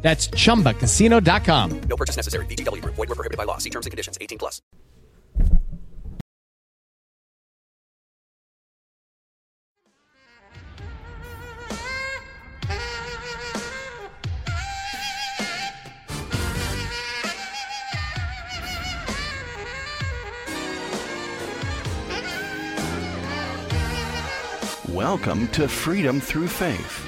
That's chumbacasino.com. No purchase necessary. VGW Group. Void were prohibited by law. See terms and conditions. 18 plus. Welcome to Freedom Through Faith.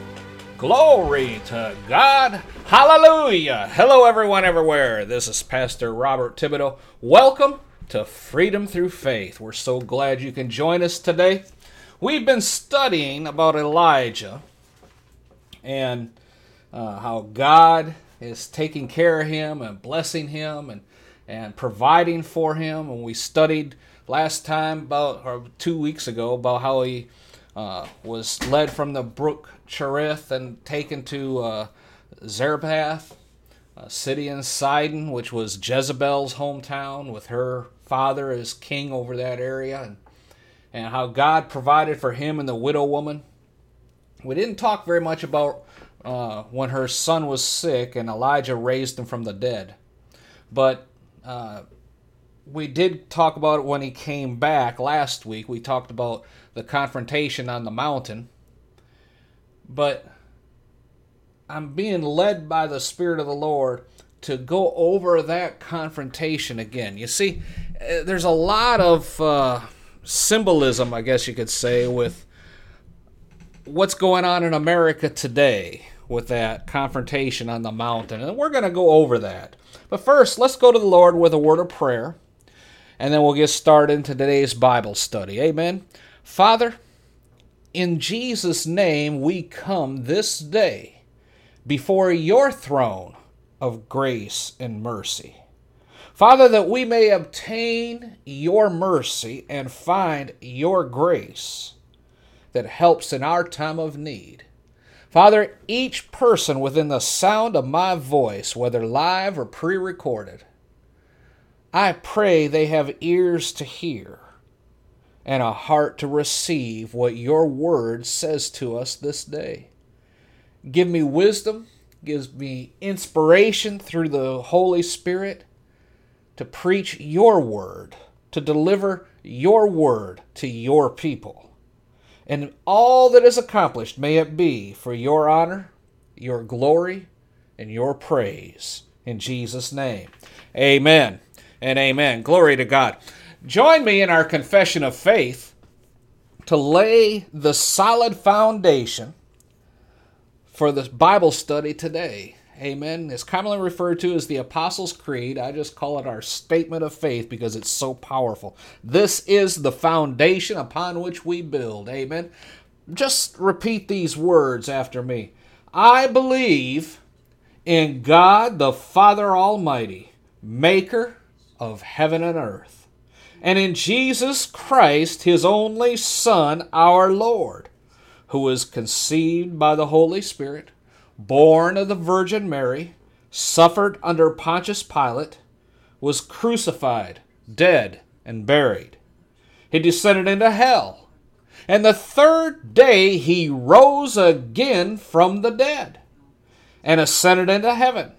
Glory to God. Hallelujah. Hello, everyone, everywhere. This is Pastor Robert Thibodeau. Welcome to Freedom Through Faith. We're so glad you can join us today. We've been studying about Elijah and uh, how God is taking care of him and blessing him and, and providing for him. And we studied last time, about or two weeks ago, about how he uh, was led from the brook Cherith and taken to uh, Zarephath, a city in Sidon, which was Jezebel's hometown, with her father as king over that area, and, and how God provided for him and the widow woman. We didn't talk very much about uh, when her son was sick and Elijah raised him from the dead, but uh, we did talk about it when he came back last week. We talked about the confrontation on the mountain. But I'm being led by the Spirit of the Lord to go over that confrontation again. You see, eh, there's a lot of uh, symbolism, I guess you could say, with what's going on in America today with that confrontation on the mountain. And we're going to go over that. But first, let's go to the Lord with a word of prayer, and then we'll get started into today's Bible study. Amen. Father, in Jesus' name we come this day before your throne of grace and mercy. Father, that we may obtain your mercy and find your grace that helps in our time of need. Father, each person within the sound of my voice, whether live or pre recorded, I pray they have ears to hear and a heart to receive what your word says to us this day. Give me wisdom, gives me inspiration through the Holy Spirit to preach your word, to deliver your word to your people. And all that is accomplished, may it be for your honor, your glory, and your praise. In Jesus' name. Amen and amen. Glory to God. Join me in our confession of faith to lay the solid foundation for this Bible study today. Amen. It's commonly referred to as the Apostles' Creed. I just call it our statement of faith because it's so powerful. This is the foundation upon which we build. Amen. Just repeat these words after me. I believe in God the Father Almighty, maker of heaven and earth and in Jesus Christ, his only Son, our Lord, who was conceived by the Holy Spirit, born of the Virgin Mary, suffered under Pontius Pilate, was crucified, dead, and buried. He descended into hell, and the third day he rose again from the dead, and ascended into heaven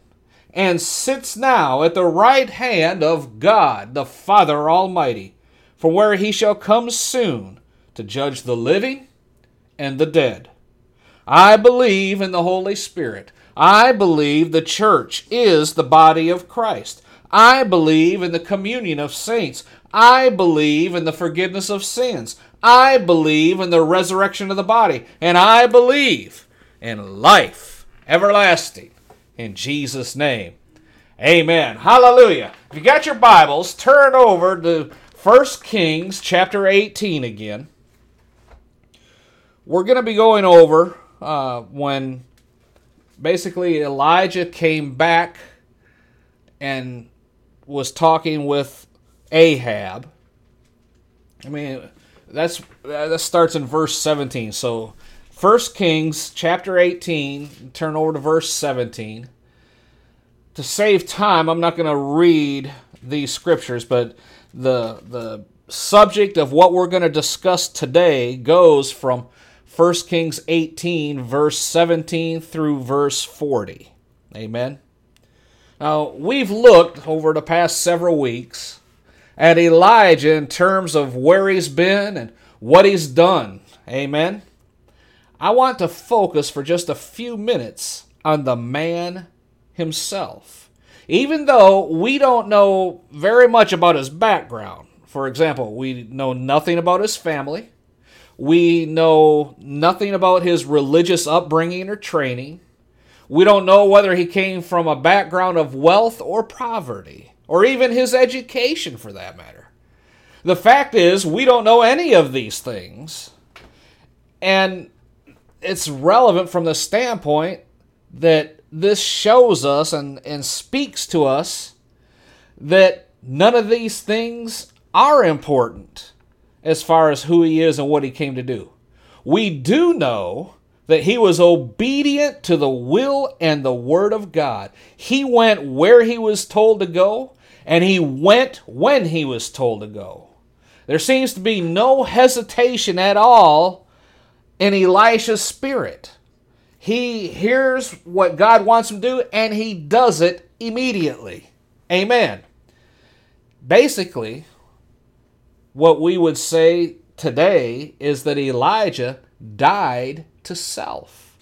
and sits now at the right hand of God the Father Almighty, from where he shall come soon to judge the living and the dead. I believe in the Holy Spirit. I believe the church is the body of Christ. I believe in the communion of saints. I believe in the forgiveness of sins. I believe in the resurrection of the body. And I believe in life everlasting. In Jesus' name. Amen. Hallelujah. If you got your Bibles, turn over to 1 Kings chapter 18 again. We're going to be going over uh, when basically Elijah came back and was talking with Ahab. I mean, that's that starts in verse 17. So, 1 Kings chapter 18, turn over to verse 17. To save time, I'm not going to read these scriptures, but the the subject of what we're going to discuss today goes from 1 Kings 18, verse 17 through verse 40. Amen. Now, we've looked over the past several weeks at Elijah in terms of where he's been and what he's done. Amen. I want to focus for just a few minutes on the man himself. Even though we don't know very much about his background. For example, we know nothing about his family. We know nothing about his religious upbringing or training. We don't know whether he came from a background of wealth or poverty, or even his education for that matter. The fact is, we don't know any of these things. And it's relevant from the standpoint that this shows us and, and speaks to us that none of these things are important as far as who he is and what he came to do. We do know that he was obedient to the will and the word of God. He went where he was told to go, and he went when he was told to go. There seems to be no hesitation at all in Elisha's spirit. He hears what God wants him to do, and he does it immediately. Amen. Basically, what we would say today is that Elijah died to self.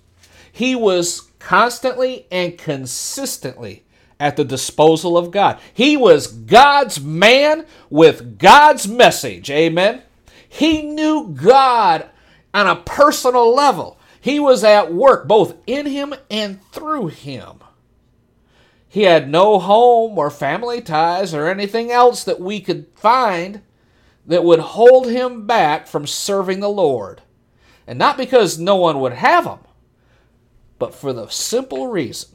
He was constantly and consistently at the disposal of God. He was God's man with God's message. Amen. He knew God on a personal level. He was at work both in him and through him. He had no home or family ties or anything else that we could find that would hold him back from serving the Lord. And not because no one would have him, but for the simple reason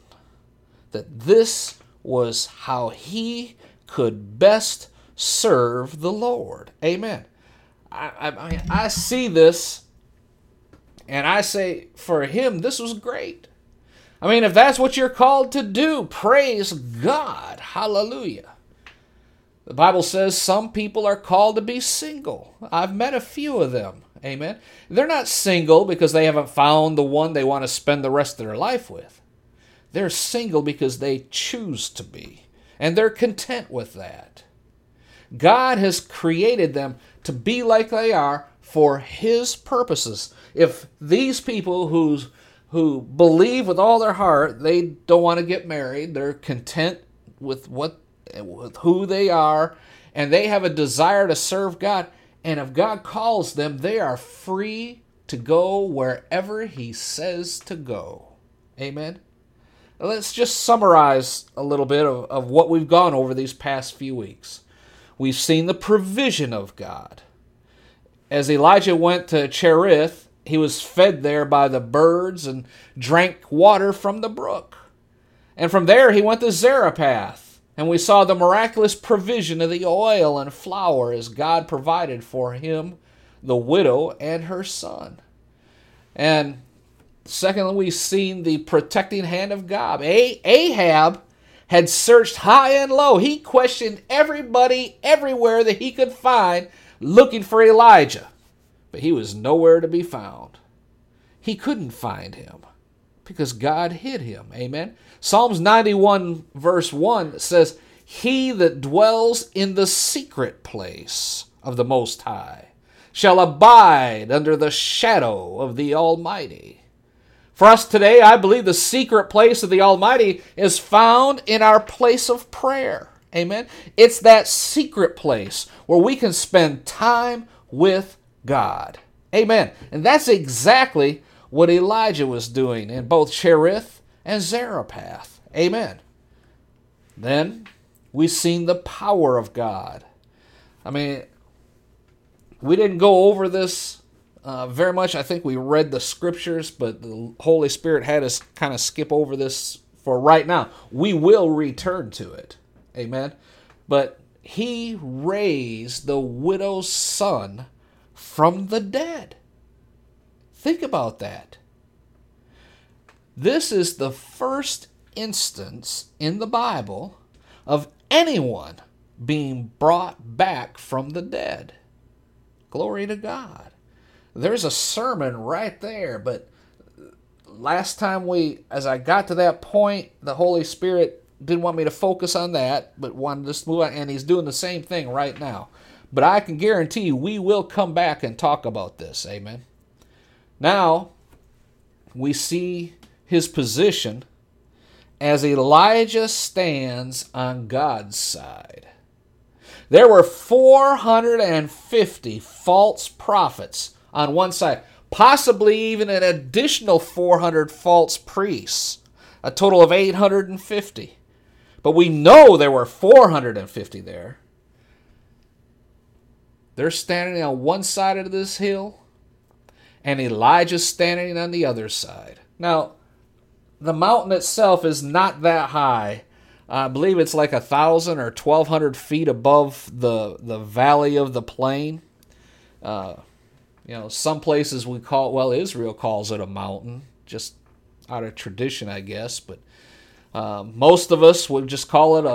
that this was how he could best serve the Lord. Amen. I, I, I see this and I say, for him, this was great. I mean, if that's what you're called to do, praise God. Hallelujah. The Bible says some people are called to be single. I've met a few of them. Amen. They're not single because they haven't found the one they want to spend the rest of their life with. They're single because they choose to be, and they're content with that. God has created them to be like they are for His purposes. If these people who's, who believe with all their heart they don't want to get married, they're content with what with who they are, and they have a desire to serve God. And if God calls them, they are free to go wherever He says to go. Amen. Let's just summarize a little bit of, of what we've gone over these past few weeks. We've seen the provision of God. As Elijah went to Cherith, he was fed there by the birds and drank water from the brook. And from there he went to Zarephath and we saw the miraculous provision of the oil and flour as God provided for him, the widow, and her son. And secondly, we've seen the protecting hand of God. Ahab had searched high and low. He questioned everybody everywhere that he could find looking for Elijah, but he was nowhere to be found. He couldn't find him because God hid him. Amen. Psalms 91, verse 1 says, He that dwells in the secret place of the Most High shall abide under the shadow of the Almighty. For us today, I believe the secret place of the Almighty is found in our place of prayer. Amen. It's that secret place where we can spend time with God. Amen. And that's exactly what Elijah was doing in both Cherith and Zarephath. Amen. Then we've seen the power of God. I mean, we didn't go over this uh, very much. I think we read the scriptures, but the Holy Spirit had us kind of skip over this for right now. We will return to it. Amen. But he raised the widow's son from the dead. Think about that. This is the first instance in the Bible of anyone being brought back from the dead. Glory to God. There's a sermon right there, but last time we, as I got to that point, the Holy Spirit didn't want me to focus on that, but wanted to move on, and He's doing the same thing right now. But I can guarantee we will come back and talk about this. Amen. Now, we see his position as Elijah stands on God's side. There were 450 false prophets on one side, possibly even an additional 400 false priests, a total of 850. But we know there were 450 there. They're standing on one side of this hill, and Elijah's standing on the other side. Now, the mountain itself is not that high. I believe it's like a thousand or twelve hundred feet above the the valley of the plain. Uh, you know, some places we call well, Israel calls it a mountain, just out of tradition, I guess. But uh, most of us would just call it a,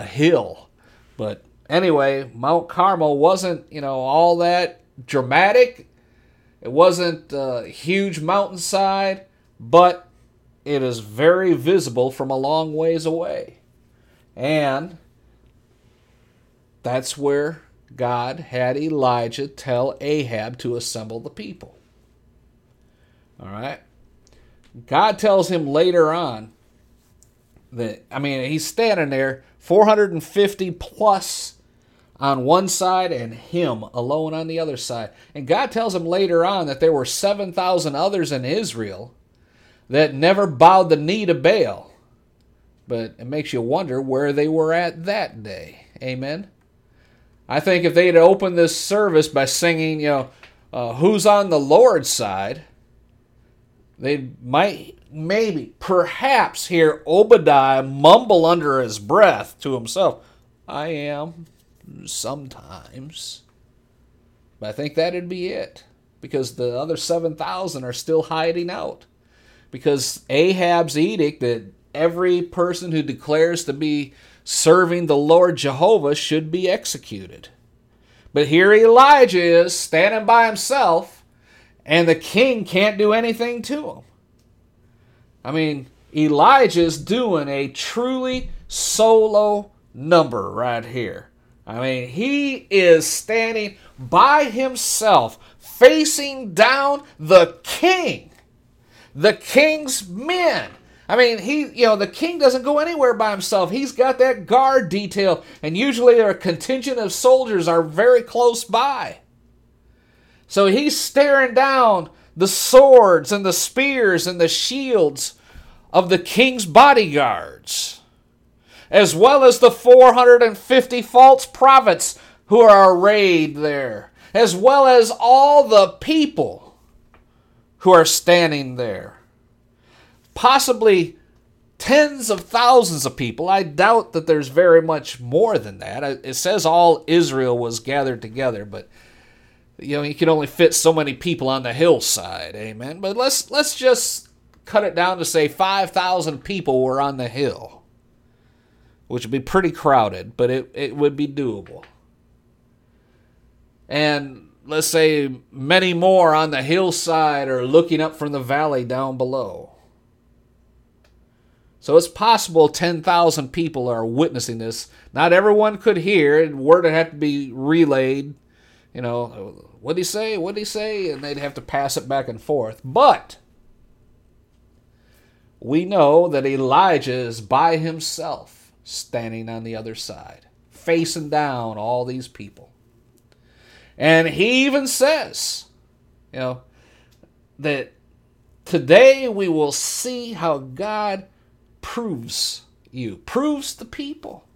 a hill. But anyway, Mount Carmel wasn't you know all that dramatic. It wasn't a huge mountainside, but it is very visible from a long ways away. And that's where God had Elijah tell Ahab to assemble the people. All right. God tells him later on that, I mean, he's standing there, 450 plus on one side and him alone on the other side. And God tells him later on that there were 7,000 others in Israel that never bowed the knee to Baal. But it makes you wonder where they were at that day. Amen. I think if they'd opened this service by singing, you know, uh, who's on the Lord's side, they might, maybe, perhaps hear Obadiah mumble under his breath to himself, I am sometimes. But I think that'd be it because the other 7,000 are still hiding out. Because Ahab's edict that every person who declares to be serving the Lord Jehovah should be executed. But here Elijah is standing by himself, and the king can't do anything to him. I mean, Elijah's doing a truly solo number right here. I mean, he is standing by himself, facing down the king, the king's men. I mean, he, you know, the king doesn't go anywhere by himself. He's got that guard detail, and usually a contingent of soldiers are very close by. So he's staring down the swords and the spears and the shields of the king's bodyguards as well as the 450 false prophets who are arrayed there, as well as all the people who are standing there. Possibly tens of thousands of people. I doubt that there's very much more than that. It says all Israel was gathered together, but you know, you can only fit so many people on the hillside. Amen. But let's let's just cut it down to say 5,000 people were on the hill which would be pretty crowded, but it, it would be doable. And let's say many more on the hillside or looking up from the valley down below. So it's possible 10,000 people are witnessing this. Not everyone could hear. Word would have to be relayed. You know, what'd he say? What'd he say? And they'd have to pass it back and forth. But we know that Elijah is by himself standing on the other side, facing down all these people. And he even says, you know, that today we will see how God proves you, proves the people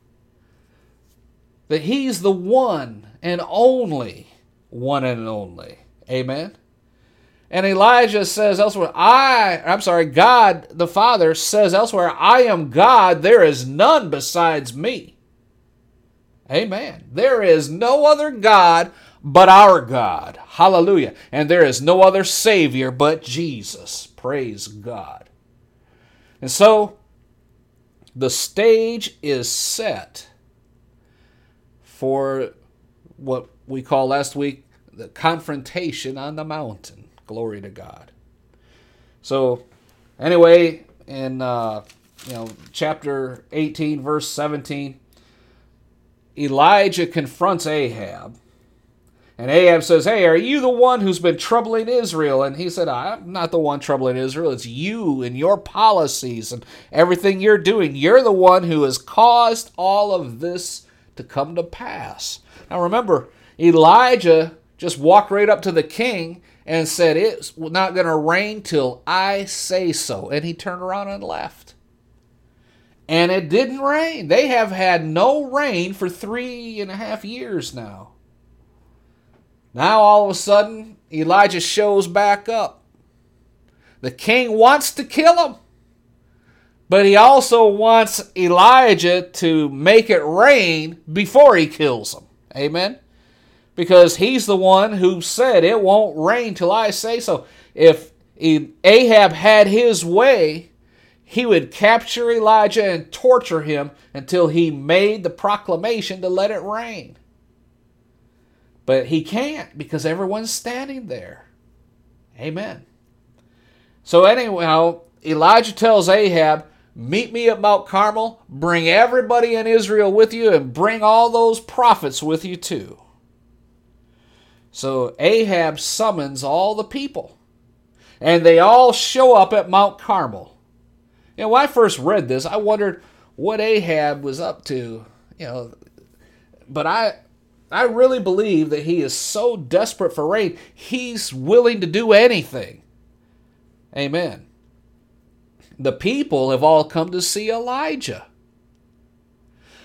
that he's the one and only one and only. Amen. And Elijah says elsewhere, I, I'm sorry, God the Father says elsewhere, I am God, there is none besides me. Amen. There is no other God but our God. Hallelujah. And there is no other Savior but Jesus. Praise God. And so, the stage is set for what we call last week the confrontation on the mountain. Glory to God. So, anyway, in uh, you know chapter 18, verse 17, Elijah confronts Ahab. And Ahab says, Hey, are you the one who's been troubling Israel? And he said, I'm not the one troubling Israel. It's you and your policies and everything you're doing. You're the one who has caused all of this to come to pass. Now remember, Elijah just walked right up to the king and said, It's not going to rain till I say so. And he turned around and left. And it didn't rain. They have had no rain for three and a half years now. Now all of a sudden, Elijah shows back up. The king wants to kill him, but he also wants Elijah to make it rain before he kills him. Amen? Because he's the one who said it won't rain till I say so. If Ahab had his way, he would capture Elijah and torture him until he made the proclamation to let it rain. But he can't because everyone's standing there. Amen. So, anyhow, Elijah tells Ahab, Meet me at Mount Carmel, bring everybody in Israel with you, and bring all those prophets with you too. So Ahab summons all the people, and they all show up at Mount Carmel. You know, when I first read this, I wondered what Ahab was up to, you know, but I I really believe that he is so desperate for rain, he's willing to do anything. Amen. The people have all come to see Elijah.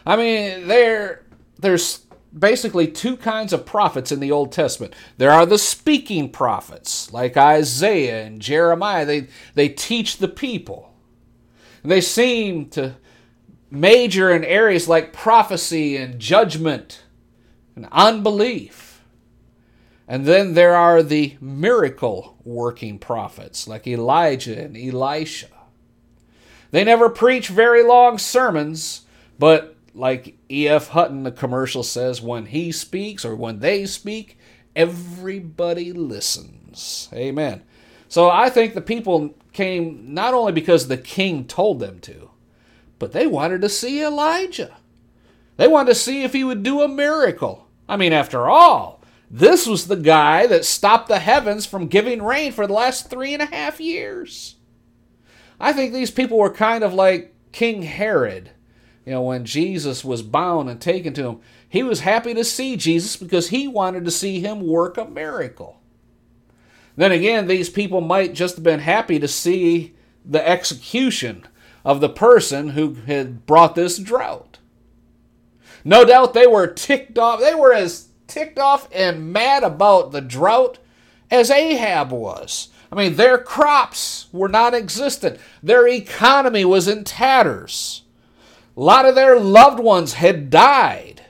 I mean, there there's basically two kinds of prophets in the Old Testament. There are the speaking prophets, like Isaiah and Jeremiah. They they teach the people. They seem to major in areas like prophecy and judgment and unbelief. And then there are the miracle working prophets like Elijah and Elisha. They never preach very long sermons, but like E.F. Hutton, the commercial says, when he speaks or when they speak, everybody listens. Amen. So I think the people came not only because the king told them to, but they wanted to see Elijah. They wanted to see if he would do a miracle. I mean, after all, this was the guy that stopped the heavens from giving rain for the last three and a half years. I think these people were kind of like King Herod. You know, when Jesus was bound and taken to him, he was happy to see Jesus because he wanted to see him work a miracle. Then again, these people might just have been happy to see the execution of the person who had brought this drought. No doubt they were ticked off. They were as ticked off and mad about the drought as Ahab was. I mean, their crops were non existent, their economy was in tatters. A lot of their loved ones had died.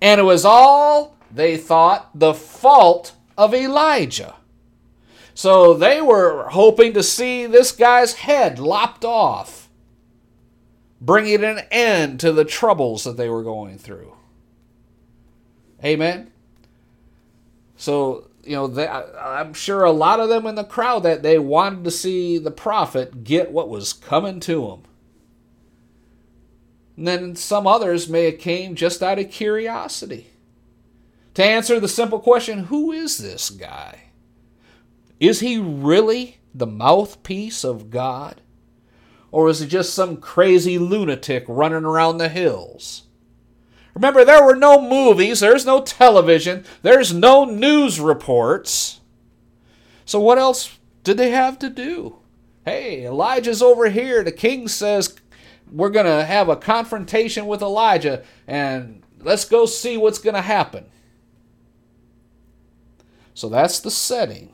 And it was all, they thought, the fault of Elijah. So they were hoping to see this guy's head lopped off, bringing an end to the troubles that they were going through. Amen. So you know, they, I, I'm sure a lot of them in the crowd that they wanted to see the prophet get what was coming to him. And then some others may have came just out of curiosity to answer the simple question who is this guy? Is he really the mouthpiece of God? Or is he just some crazy lunatic running around the hills? Remember, there were no movies, there's no television, there's no news reports. So, what else did they have to do? Hey, Elijah's over here. The king says we're going to have a confrontation with Elijah, and let's go see what's going to happen. So, that's the setting.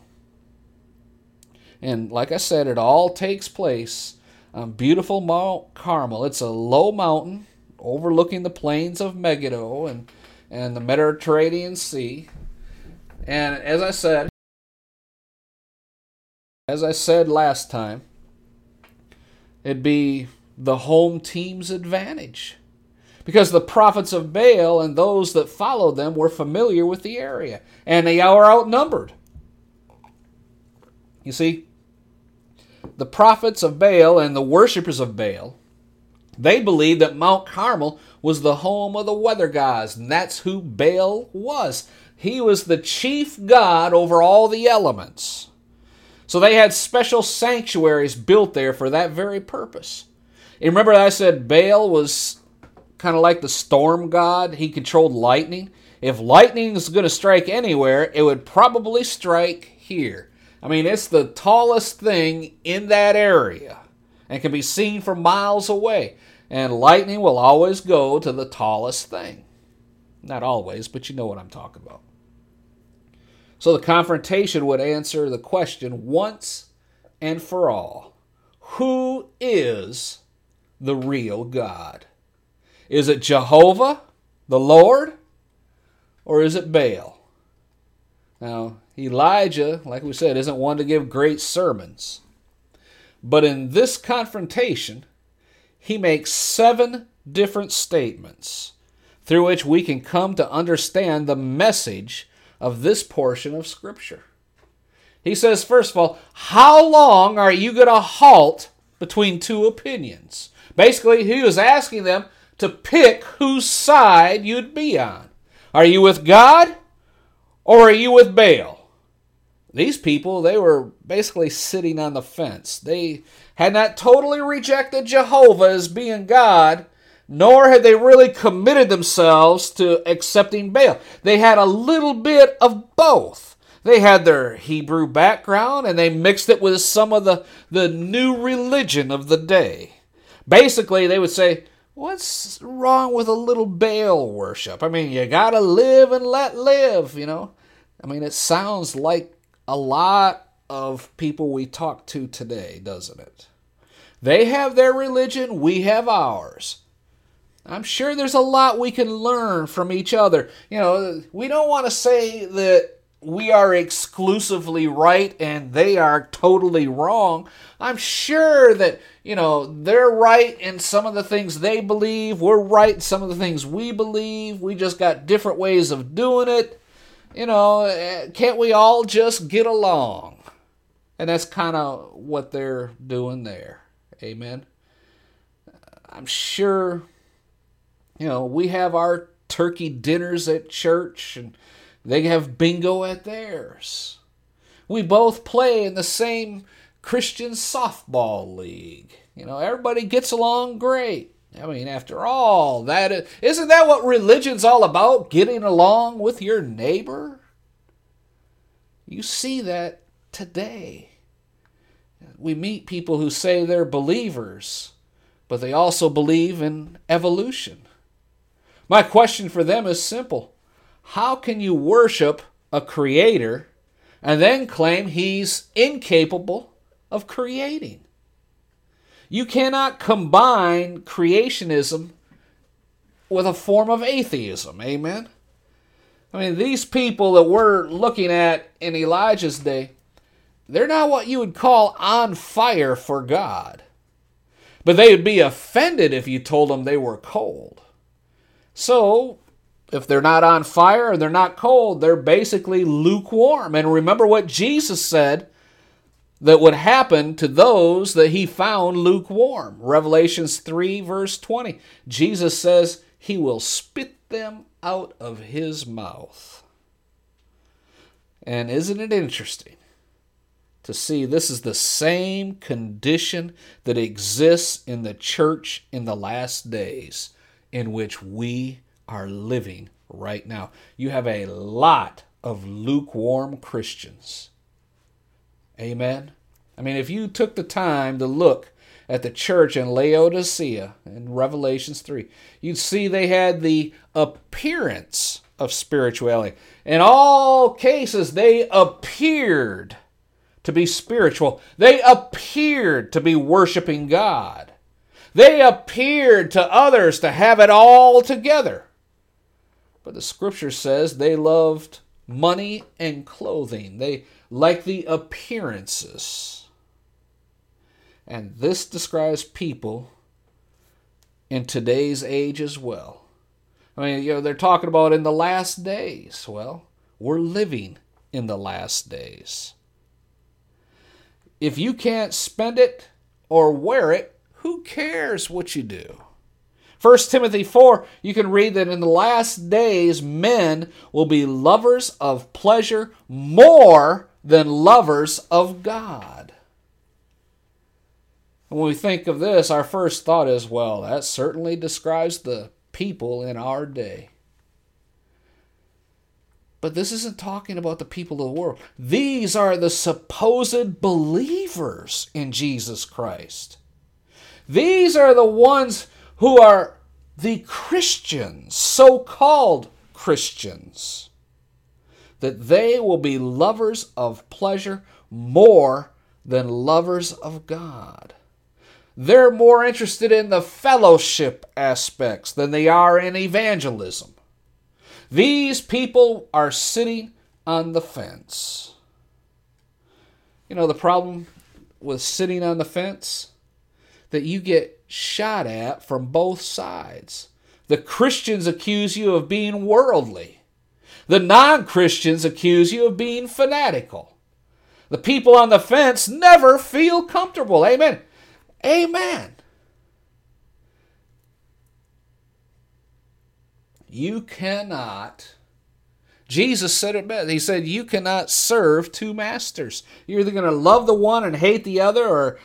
And like I said, it all takes place on beautiful Mount Carmel. It's a low mountain overlooking the plains of Megiddo and, and the Mediterranean Sea. And as I said, as I said last time, it'd be the home team's advantage. Because the prophets of Baal and those that followed them were familiar with the area, and they are outnumbered. You see, the prophets of Baal and the worshippers of Baal, they believed that Mount Carmel was the home of the weather gods, and that's who Baal was. He was the chief god over all the elements. So they had special sanctuaries built there for that very purpose. You remember I said Baal was kind of like the storm god? He controlled lightning. If lightning is going to strike anywhere, it would probably strike here. I mean, it's the tallest thing in that area and can be seen from miles away. And lightning will always go to the tallest thing. Not always, but you know what I'm talking about. So the confrontation would answer the question once and for all Who is the real God? Is it Jehovah, the Lord, or is it Baal? Now, Elijah, like we said, isn't one to give great sermons. But in this confrontation, he makes seven different statements through which we can come to understand the message of this portion of Scripture. He says, first of all, how long are you going to halt between two opinions? Basically, he was asking them to pick whose side you'd be on. Are you with God or are you with Baal? These people, they were basically sitting on the fence. They had not totally rejected Jehovah as being God, nor had they really committed themselves to accepting Baal. They had a little bit of both. They had their Hebrew background and they mixed it with some of the, the new religion of the day. Basically, they would say, What's wrong with a little Baal worship? I mean, you gotta live and let live, you know? I mean, it sounds like a lot of people we talk to today, doesn't it? They have their religion, we have ours. I'm sure there's a lot we can learn from each other. You know, we don't want to say that we are exclusively right and they are totally wrong. I'm sure that, you know, they're right in some of the things they believe, we're right in some of the things we believe. We just got different ways of doing it you know, eh, can't we all just get along? And that's kind of what they're doing there. Amen. I'm sure, you know, we have our turkey dinners at church and they have bingo at theirs. We both play in the same Christian softball league. You know, everybody gets along great. I mean, after all, that is, isn't that what religion's all about? Getting along with your neighbor? You see that today. We meet people who say they're believers, but they also believe in evolution. My question for them is simple How can you worship a creator and then claim he's incapable of creating? You cannot combine creationism with a form of atheism. Amen? I mean, these people that we're looking at in Elijah's day, they're not what you would call on fire for God. But they would be offended if you told them they were cold. So, if they're not on fire or they're not cold, they're basically lukewarm. And remember what Jesus said that would happen to those that he found lukewarm. Revelations 3, verse 20. Jesus says he will spit them out of his mouth. And isn't it interesting to see this is the same condition that exists in the church in the last days in which we are living right now. You have a lot of lukewarm Christians. Amen. I mean, if you took the time to look at the church in Laodicea in Revelations 3, you'd see they had the appearance of spirituality. In all cases, they appeared to be spiritual. They appeared to be worshiping God. They appeared to others to have it all together. But the scripture says they loved money and clothing. They liked the appearances. And this describes people in today's age as well. I mean, you know, they're talking about in the last days. Well, we're living in the last days. If you can't spend it or wear it, who cares what you do? 1 Timothy 4, you can read that in the last days men will be lovers of pleasure more than lovers of God. And when we think of this, our first thought is, well, that certainly describes the people in our day. But this isn't talking about the people of the world. These are the supposed believers in Jesus Christ. These are the ones who are the Christians, so called Christians. That they will be lovers of pleasure more than lovers of God. They're more interested in the fellowship aspects than they are in evangelism. These people are sitting on the fence. You know, the problem with sitting on the fence? That you get shot at from both sides. The Christians accuse you of being worldly. The non Christians accuse you of being fanatical. The people on the fence never feel comfortable. Amen. Amen. You cannot. Jesus said it best. He said, You cannot serve two masters. You're either going to love the one and hate the other, or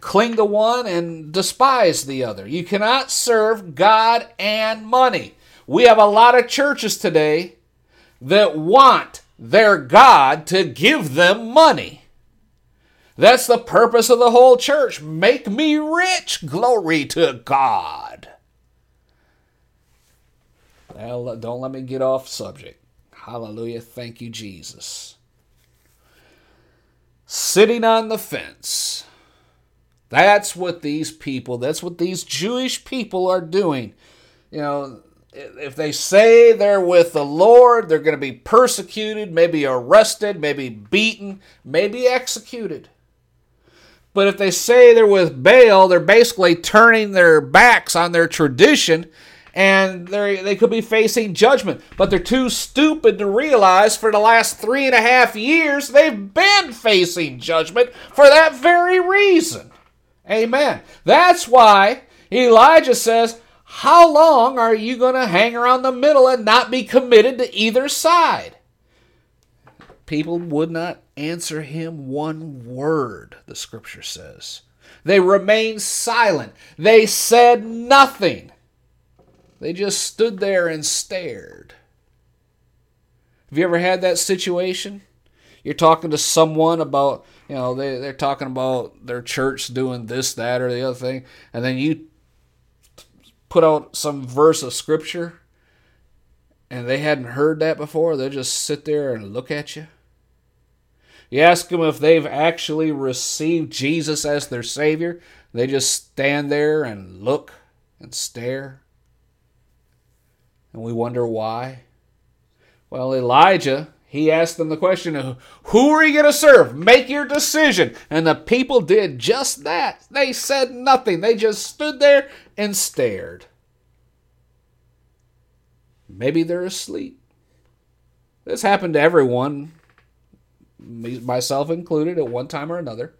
cling to one and despise the other. You cannot serve God and money. We have a lot of churches today that want their God to give them money. That's the purpose of the whole church. Make me rich. Glory to God. Well, don't let me get off subject. Hallelujah. Thank you, Jesus. Sitting on the fence. That's what these people, that's what these Jewish people are doing. You know, if they say they're with the Lord, they're going to be persecuted, maybe arrested, maybe beaten, maybe executed. But if they say they're with Baal, they're basically turning their backs on their tradition and they they could be facing judgment. But they're too stupid to realize for the last three and a half years they've been facing judgment for that very reason. Amen. That's why Elijah says, How long are you going to hang around the middle and not be committed to either side? People would not answer him one word, the scripture says. They remained silent. They said nothing. They just stood there and stared. Have you ever had that situation? You're talking to someone about you know, they, they're talking about their church doing this, that, or the other thing, and then you put out some verse of scripture and they hadn't heard that before, they'll just sit there and look at you. You ask them if they've actually received Jesus as their Savior, they just stand there and look and stare. And we wonder why. Well, Elijah he asked them the question Who are you going to serve? Make your decision. And the people did just that. They said nothing, they just stood there and stared. Maybe they're asleep. This happened to everyone, myself included, at one time or another.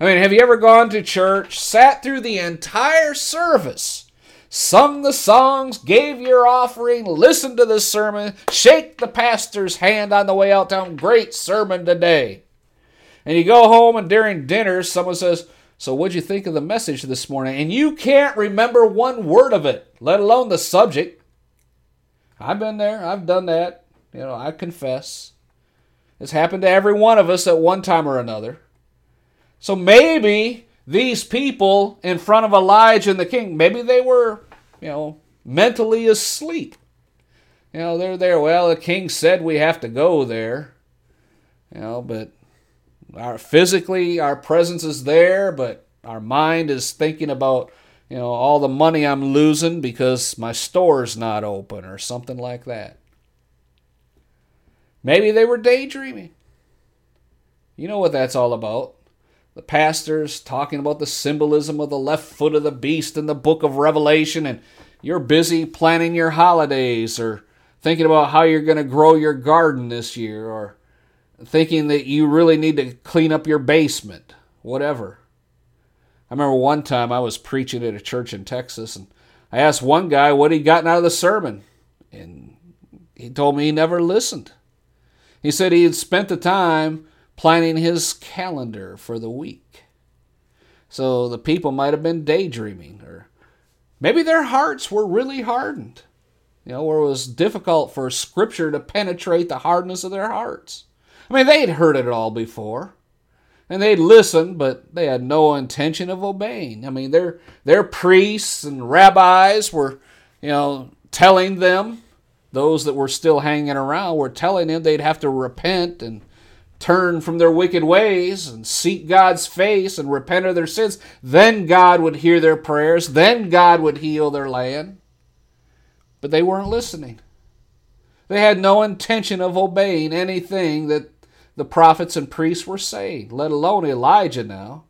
I mean, have you ever gone to church, sat through the entire service, sung the songs, gave your offering, listened to the sermon, shake the pastor's hand on the way out town. Great sermon today. And you go home and during dinner, someone says, So what'd you think of the message this morning? And you can't remember one word of it, let alone the subject. I've been there, I've done that. You know, I confess. It's happened to every one of us at one time or another. So maybe these people in front of Elijah and the king, maybe they were, you know, mentally asleep. You know, they're there. Well, the king said we have to go there. You know, but our physically our presence is there, but our mind is thinking about, you know, all the money I'm losing because my store's not open or something like that. Maybe they were daydreaming. You know what that's all about. The pastors talking about the symbolism of the left foot of the beast in the book of Revelation, and you're busy planning your holidays or thinking about how you're going to grow your garden this year or thinking that you really need to clean up your basement, whatever. I remember one time I was preaching at a church in Texas and I asked one guy what he'd gotten out of the sermon, and he told me he never listened. He said he had spent the time planning his calendar for the week. So the people might have been daydreaming, or maybe their hearts were really hardened you know, where it was difficult for Scripture to penetrate the hardness of their hearts. I mean, they'd heard it all before, and they'd listened, but they had no intention of obeying. I mean, their their priests and rabbis were, you know, telling them, those that were still hanging around were telling them they'd have to repent and turn from their wicked ways and seek God's face and repent of their sins. Then God would hear their prayers. Then God would heal their land. But they weren't listening. They had no intention of obeying anything that the prophets and priests were saying, let alone Elijah now.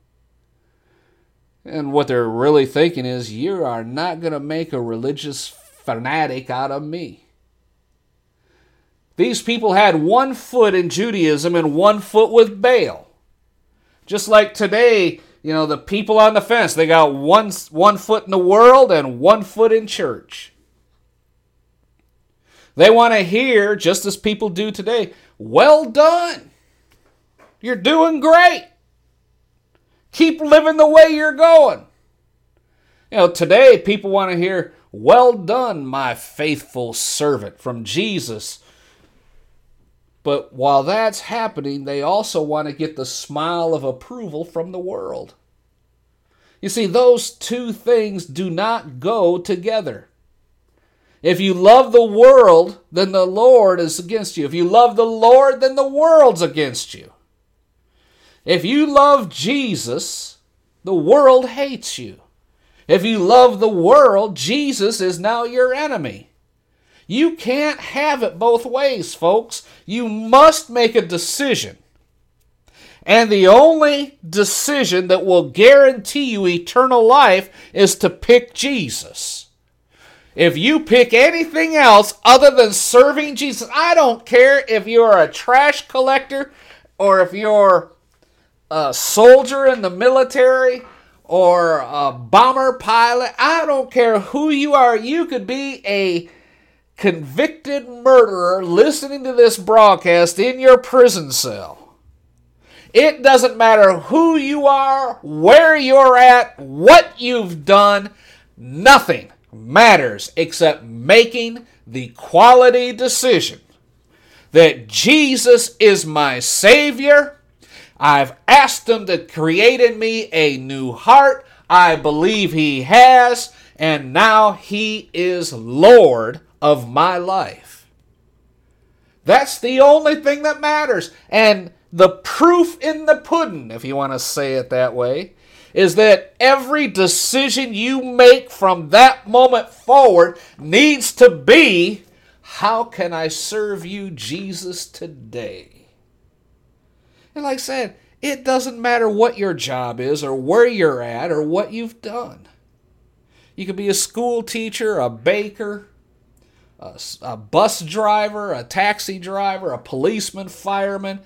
And what they're really thinking is, you are not going to make a religious fanatic out of me. These people had one foot in Judaism and one foot with Baal. Just like today, you know, the people on the fence, they got one, one foot in the world and one foot in church. They want to hear, just as people do today, well done. You're doing great. Keep living the way you're going. You know, today people want to hear, well done, my faithful servant, from Jesus. But while that's happening, they also want to get the smile of approval from the world. You see, those two things do not go together. If you love the world, then the Lord is against you. If you love the Lord, then the world's against you. If you love Jesus, the world hates you. If you love the world, Jesus is now your enemy. You can't have it both ways, folks. You must make a decision. And the only decision that will guarantee you eternal life is to pick Jesus. If you pick anything else other than serving Jesus, I don't care if you're a trash collector or if you're a soldier in the military or a bomber pilot, I don't care who you are. You could be a convicted murderer listening to this broadcast in your prison cell. It doesn't matter who you are, where you're at, what you've done, nothing matters except making the quality decision that Jesus is my Savior. I've asked Him to create in me a new heart. I believe He has. And now He is Lord of my life. That's the only thing that matters. And the proof in the pudding, if you want to say it that way, is that every decision you make from that moment forward needs to be how can I serve you, Jesus, today? And like I said, it doesn't matter what your job is or where you're at or what you've done. You could be a school teacher, a baker, a, a bus driver, a taxi driver, a policeman, fireman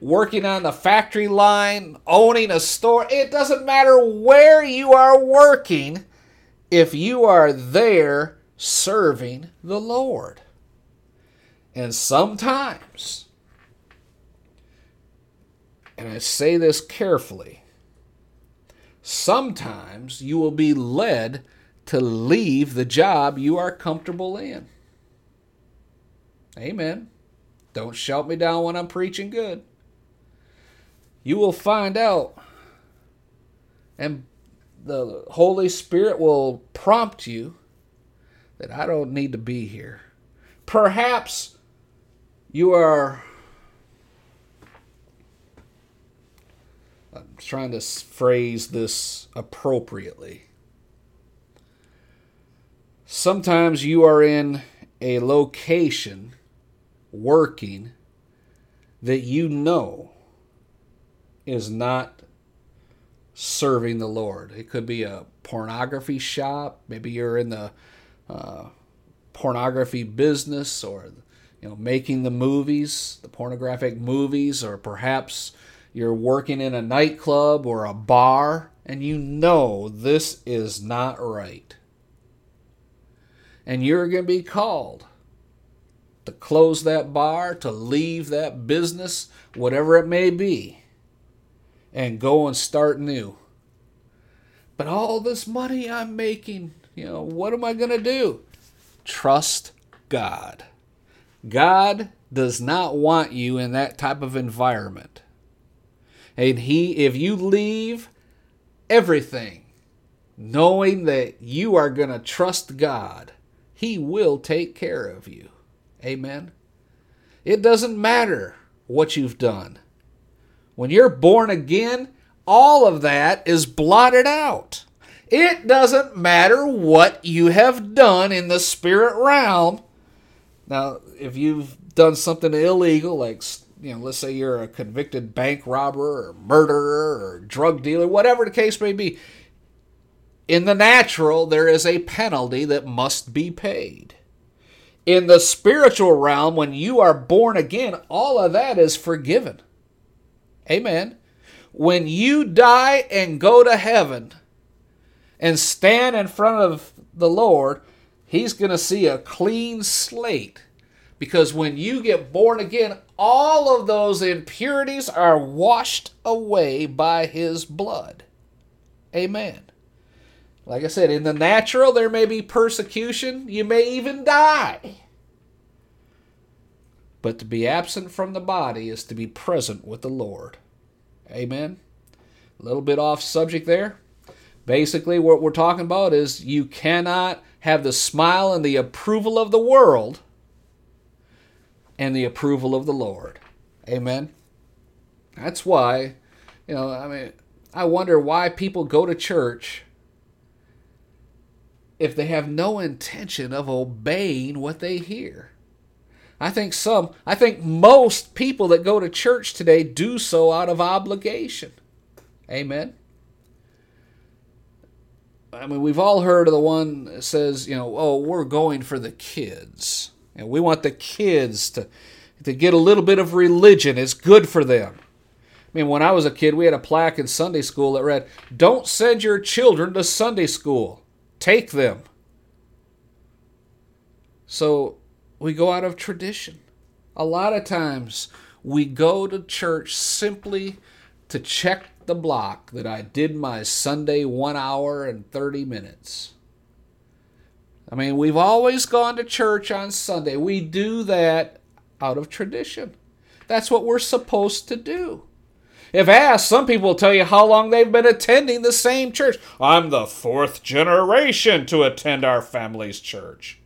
working on the factory line, owning a store. It doesn't matter where you are working if you are there serving the Lord. And sometimes, and I say this carefully, sometimes you will be led to leave the job you are comfortable in. Amen. Don't shout me down when I'm preaching good. You will find out, and the Holy Spirit will prompt you that I don't need to be here. Perhaps you are. I'm trying to phrase this appropriately. Sometimes you are in a location working that you know is not serving the Lord. It could be a pornography shop. Maybe you're in the uh, pornography business or you know making the movies, the pornographic movies, or perhaps you're working in a nightclub or a bar and you know this is not right. And you're going to be called to close that bar, to leave that business, whatever it may be, and go and start new. But all this money I'm making, you know, what am I going to do? Trust God. God does not want you in that type of environment. And he if you leave everything knowing that you are going to trust God, he will take care of you. Amen. It doesn't matter what you've done. When you're born again, all of that is blotted out. It doesn't matter what you have done in the spirit realm. Now, if you've done something illegal, like, you know, let's say you're a convicted bank robber or murderer or drug dealer, whatever the case may be, in the natural, there is a penalty that must be paid. In the spiritual realm, when you are born again, all of that is forgiven. Amen. When you die and go to heaven and stand in front of the Lord, He's going to see a clean slate. Because when you get born again, all of those impurities are washed away by His blood. Amen. Like I said, in the natural, there may be persecution. You may even die. But to be absent from the body is to be present with the Lord. Amen. A little bit off subject there. Basically, what we're talking about is you cannot have the smile and the approval of the world and the approval of the Lord. Amen. That's why, you know, I mean, I wonder why people go to church if they have no intention of obeying what they hear. I think some, I think most people that go to church today do so out of obligation. Amen. I mean, we've all heard of the one that says, you know, oh, we're going for the kids. And we want the kids to, to get a little bit of religion. It's good for them. I mean, when I was a kid, we had a plaque in Sunday school that read, Don't send your children to Sunday school, take them. So we go out of tradition. A lot of times we go to church simply to check the block that I did my Sunday one hour and 30 minutes. I mean, we've always gone to church on Sunday. We do that out of tradition. That's what we're supposed to do. If asked, some people will tell you how long they've been attending the same church. I'm the fourth generation to attend our family's church.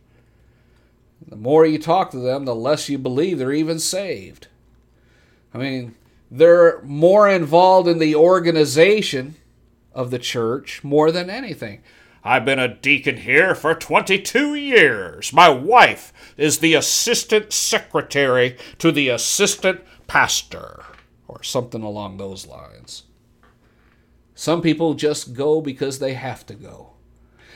The more you talk to them, the less you believe they're even saved. I mean, they're more involved in the organization of the church more than anything. I've been a deacon here for 22 years. My wife is the assistant secretary to the assistant pastor, or something along those lines. Some people just go because they have to go.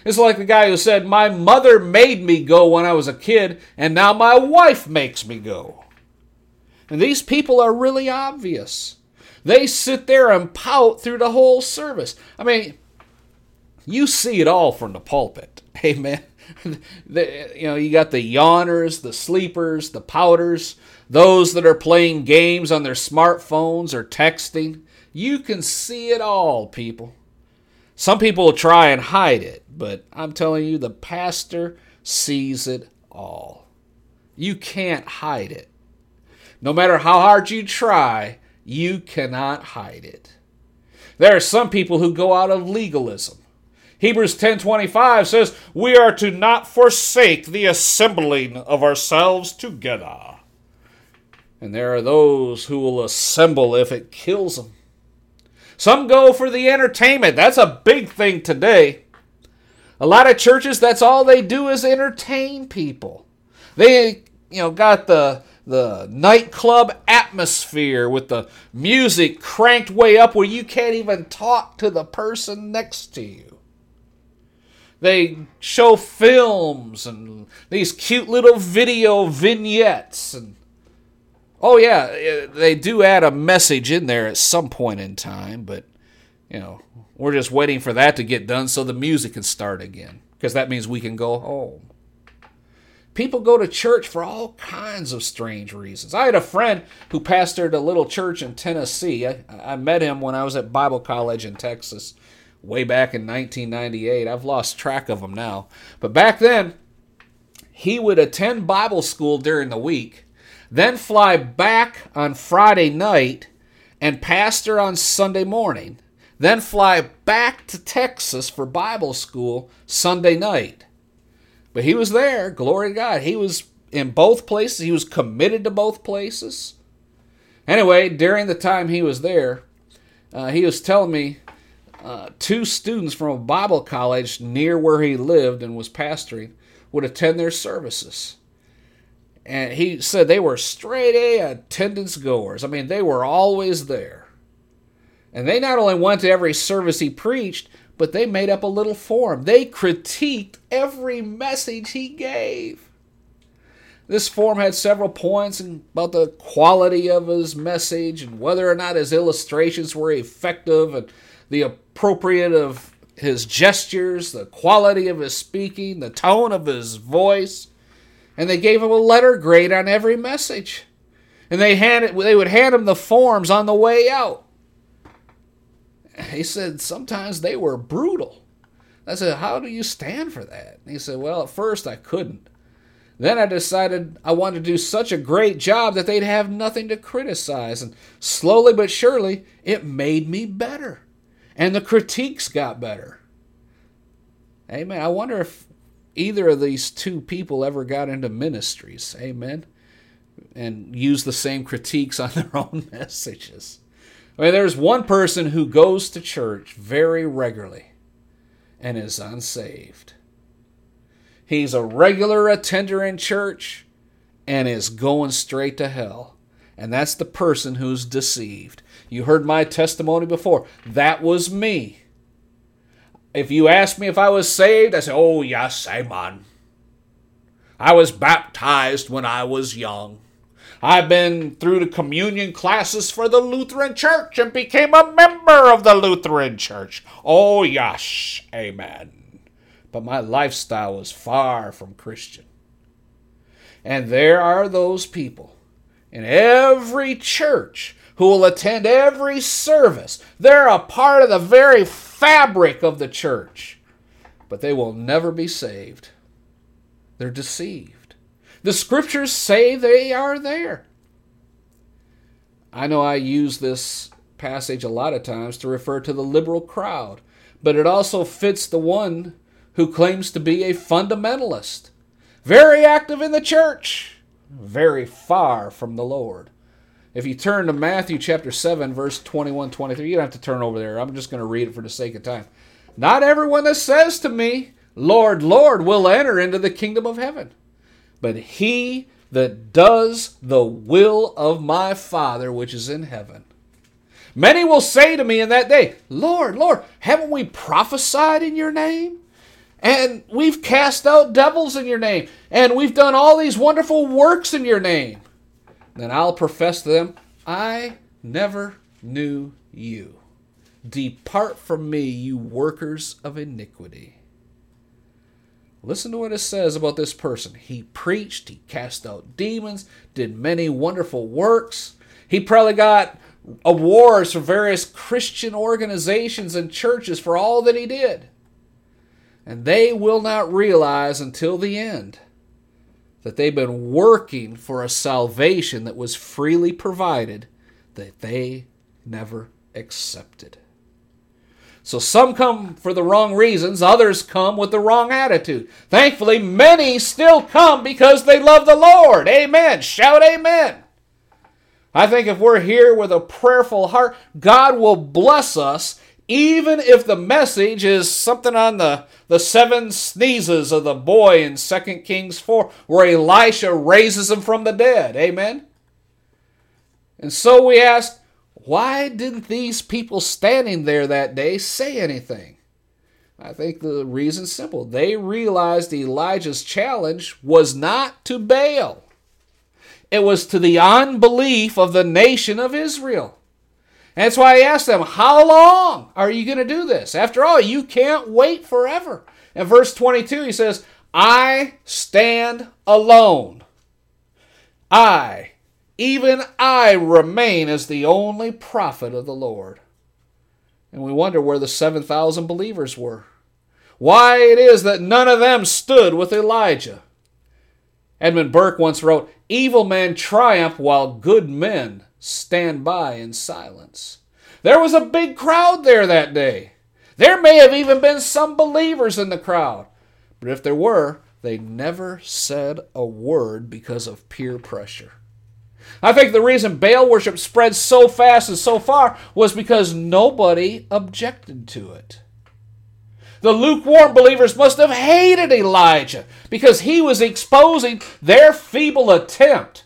It's like the guy who said, My mother made me go when I was a kid, and now my wife makes me go. And these people are really obvious. They sit there and pout through the whole service. I mean, you see it all from the pulpit. Amen. the, you know, you got the yawners, the sleepers, the pouters. Those that are playing games on their smartphones or texting. You can see it all, people. Some people will try and hide it, but I'm telling you, the pastor sees it all. You can't hide it. No matter how hard you try, you cannot hide it. There are some people who go out of legalism. Hebrews 10:25 says, "We are to not forsake the assembling of ourselves together." And there are those who will assemble if it kills them. Some go for the entertainment. That's a big thing today. A lot of churches, that's all they do is entertain people. They, you know, got the the nightclub atmosphere with the music cranked way up where you can't even talk to the person next to you. They show films and these cute little video vignettes and oh yeah, they do add a message in there at some point in time, but you know, we're just waiting for that to get done so the music can start again because that means we can go home. People go to church for all kinds of strange reasons. I had a friend who pastored a little church in Tennessee. I, I met him when I was at Bible college in Texas way back in 1998. I've lost track of him now. But back then, he would attend Bible school during the week, then fly back on Friday night and pastor on Sunday morning, then fly back to Texas for Bible school Sunday night. But he was there, glory to God. He was in both places, he was committed to both places. Anyway, during the time he was there, uh, he was telling me uh, two students from a Bible college near where he lived and was pastoring would attend their services. And he said they were straight A attendance goers. I mean, they were always there. And they not only went to every service he preached, but they made up a little form. They critiqued every message he gave. This form had several points about the quality of his message and whether or not his illustrations were effective and the appropriate of his gestures, the quality of his speaking, the tone of his voice. And they gave him a letter grade on every message. And they handed they would hand him the forms on the way out. He said sometimes they were brutal. I said, How do you stand for that? And he said, Well, at first I couldn't. Then I decided I wanted to do such a great job that they'd have nothing to criticize. And slowly but surely, it made me better and the critiques got better. Amen. I wonder if either of these two people ever got into ministries. Amen. And used the same critiques on their own messages. I mean, there's one person who goes to church very regularly and is unsaved. He's a regular attender in church and is going straight to hell. And that's the person who's deceived. You heard my testimony before. That was me. If you ask me if I was saved, I say, Oh, yes, amen. I was baptized when I was young. I've been through the communion classes for the Lutheran Church and became a member of the Lutheran Church. Oh, yes, amen. But my lifestyle was far from Christian. And there are those people in every church who will attend every service. They're a part of the very fabric of the church, but they will never be saved. They're deceived. The scriptures say they are there. I know I use this passage a lot of times to refer to the liberal crowd, but it also fits the one who claims to be a fundamentalist, very active in the church, very far from the Lord. If you turn to Matthew chapter 7, verse 21 23, you don't have to turn over there. I'm just going to read it for the sake of time. Not everyone that says to me, Lord, Lord, will enter into the kingdom of heaven, but he that does the will of my Father which is in heaven. Many will say to me in that day, Lord, Lord, haven't we prophesied in your name? And we've cast out devils in your name, and we've done all these wonderful works in your name. Then I'll profess to them, I never knew you. Depart from me, you workers of iniquity. Listen to what it says about this person. He preached, he cast out demons, did many wonderful works. He probably got awards from various Christian organizations and churches for all that he did. And they will not realize until the end that they've been working for a salvation that was freely provided that they never accepted. So some come for the wrong reasons, others come with the wrong attitude. Thankfully, many still come because they love the Lord. Amen. Shout amen. I think if we're here with a prayerful heart, God will bless us even if the message is something on the, the seven sneezes of the boy in 2 Kings 4, where Elisha raises him from the dead. Amen? And so we ask, why didn't these people standing there that day say anything? I think the reason's simple. They realized Elijah's challenge was not to Baal. It was to the unbelief of the nation of Israel. And that's why I asked them, How long are you going to do this? After all, you can't wait forever. In verse 22, he says, I stand alone. I, even I, remain as the only prophet of the Lord. And we wonder where the 7,000 believers were. Why it is that none of them stood with Elijah. Edmund Burke once wrote, Evil men triumph while good men stand by in silence. There was a big crowd there that day. There may have even been some believers in the crowd. But if there were, they never said a word because of peer pressure. I think the reason Baal worship spread so fast and so far was because nobody objected to it. The lukewarm believers must have hated Elijah because he was exposing their feeble attempt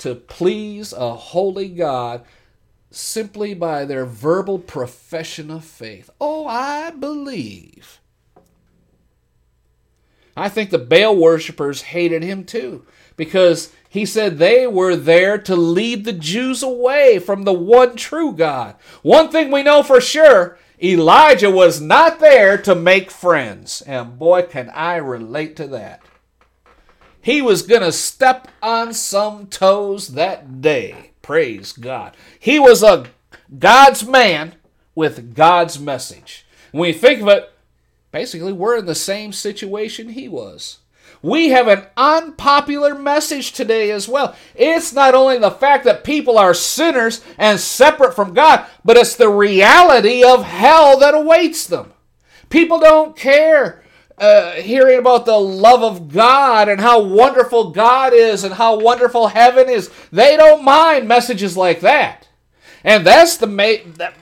to please a holy God simply by their verbal profession of faith. Oh, I believe. I think the Baal worshippers hated him too because he said they were there to lead the Jews away from the one true God. One thing we know for sure Elijah was not there to make friends. And boy, can I relate to that. He was going to step on some toes that day. Praise God. He was a God's man with God's message. When you think of it, basically, we're in the same situation he was. We have an unpopular message today as well. It's not only the fact that people are sinners and separate from God, but it's the reality of hell that awaits them. People don't care uh, hearing about the love of God and how wonderful God is and how wonderful heaven is. They don't mind messages like that. And that's the ma- that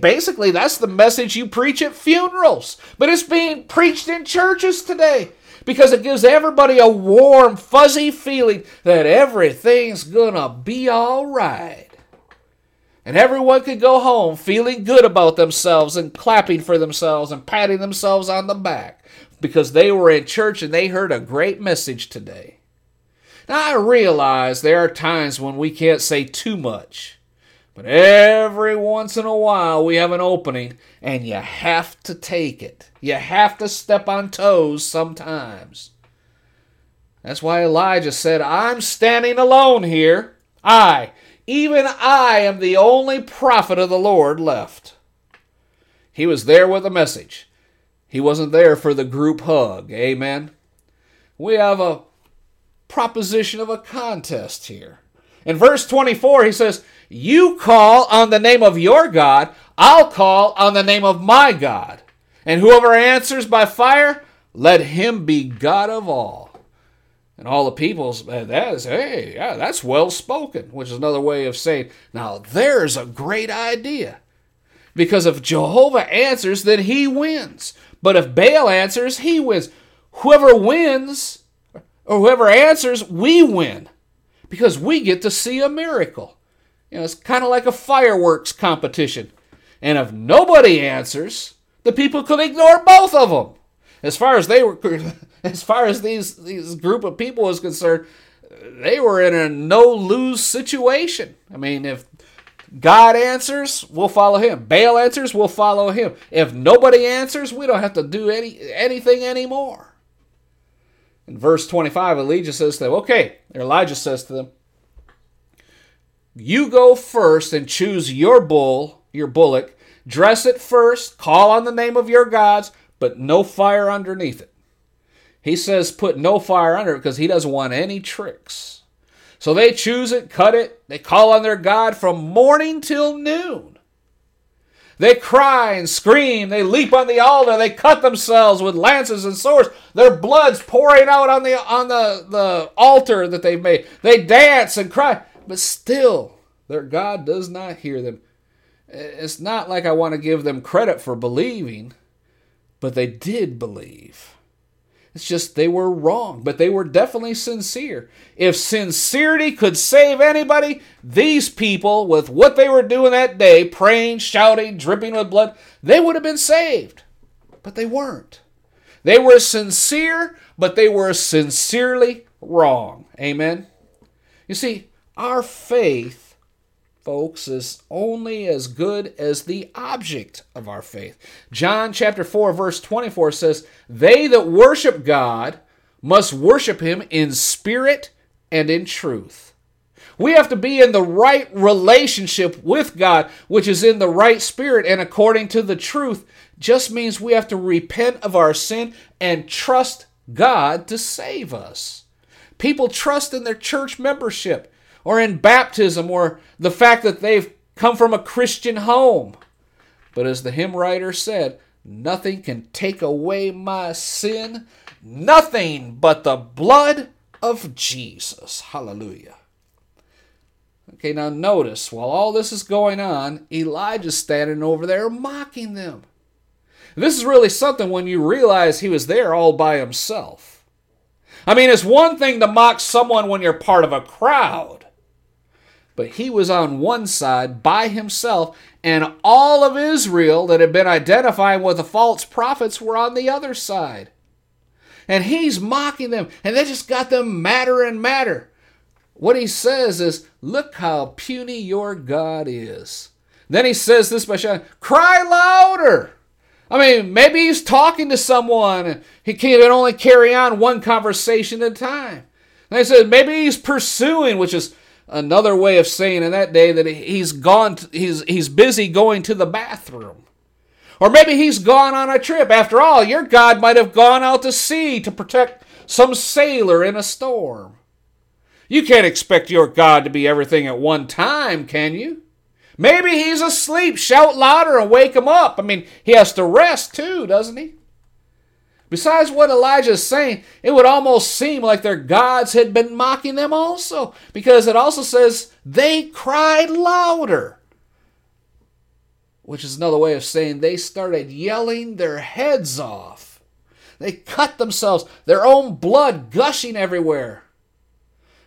basically that's the message you preach at funerals, but it's being preached in churches today because it gives everybody a warm, fuzzy feeling that everything's gonna be all right. And everyone could go home feeling good about themselves and clapping for themselves and patting themselves on the back because they were in church and they heard a great message today. Now, I realize there are times when we can't say too much but every once in a while, we have an opening, and you have to take it. You have to step on toes sometimes. That's why Elijah said, I'm standing alone here. I, even I, am the only prophet of the Lord left. He was there with a message. He wasn't there for the group hug. Amen. We have a proposition of a contest here. In verse 24, he says, You call on the name of your God, I'll call on the name of my God. And whoever answers by fire, let him be God of all. And all the peoples, eh, that is, hey, yeah, that's well spoken, which is another way of saying, now there's a great idea. Because if Jehovah answers, then he wins. But if Baal answers, he wins. Whoever wins, or whoever answers, we win because we get to see a miracle. You know, it's kind of like a fireworks competition. And if nobody answers, the people could ignore both of them. As far as they were, as far as these these group of people was concerned, they were in a no lose situation. I mean, if God answers, we'll follow Him. Baal answers, we'll follow Him. If nobody answers, we don't have to do any anything anymore. In verse 25, Elijah says to them, Okay, Elijah says to them, You go first and choose your bull, your bullock, dress it first, call on the name of your gods, but no fire underneath it. He says put no fire under it because he doesn't want any tricks. So they choose it, cut it, they call on their God from morning till noon. They cry and scream, they leap on the altar, they cut themselves with lances and swords. Their blood's pouring out on the on the, the altar that they've made. They dance and cry, but still their God does not hear them. It's not like I want to give them credit for believing, but they did believe. It's just they were wrong, but they were definitely sincere. If sincerity could save anybody, these people, with what they were doing that day, praying, shouting, dripping with blood, they would have been saved. But they weren't. They were sincere, but they were sincerely wrong. Amen? You see, our faith folks, is only as good as the object of our faith. John chapter 4, verse 24 says, They that worship God must worship him in spirit and in truth. We have to be in the right relationship with God, which is in the right spirit and according to the truth. Just means we have to repent of our sin and trust God to save us. People trust in their church membership or in baptism or the fact that they've come from a Christian home. But as the hymn writer said, nothing can take away my sin, nothing but the blood of Jesus. Hallelujah. Okay, now notice, while all this is going on, Elijah's standing over there mocking them. This is really something when you realize he was there all by himself. I mean, it's one thing to mock someone when you're part of a crowd, but he was on one side by himself, and all of Israel that had been identifying with the false prophets were on the other side. And he's mocking them, and they just got them madder and madder. What he says is, Look how puny your God is. Then he says this by shouting, Cry louder! I mean, maybe he's talking to someone. He can't only carry on one conversation at a time. And he said maybe he's pursuing, which is another way of saying in that day that he's gone to, he's he's busy going to the bathroom. Or maybe he's gone on a trip. After all your god might have gone out to sea to protect some sailor in a storm. You can't expect your god to be everything at one time can you? Maybe he's asleep. Shout louder and wake him up. I mean he has to rest too doesn't he Besides what Elijah is saying, it would almost seem like their gods had been mocking them also, because it also says they cried louder, which is another way of saying they started yelling their heads off. They cut themselves, their own blood gushing everywhere.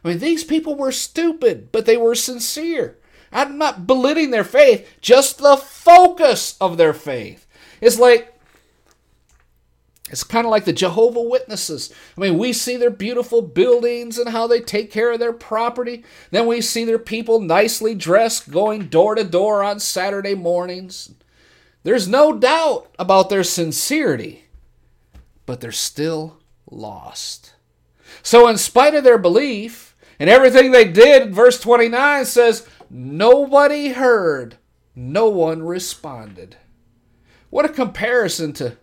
I mean, these people were stupid, but they were sincere. I'm not belittling their faith, just the focus of their faith. It's like it's kind of like the Jehovah Witnesses. I mean, we see their beautiful buildings and how they take care of their property. Then we see their people nicely dressed going door to door on Saturday mornings. There's no doubt about their sincerity, but they're still lost. So, in spite of their belief and everything they did, verse 29 says, Nobody heard, no one responded. What a comparison to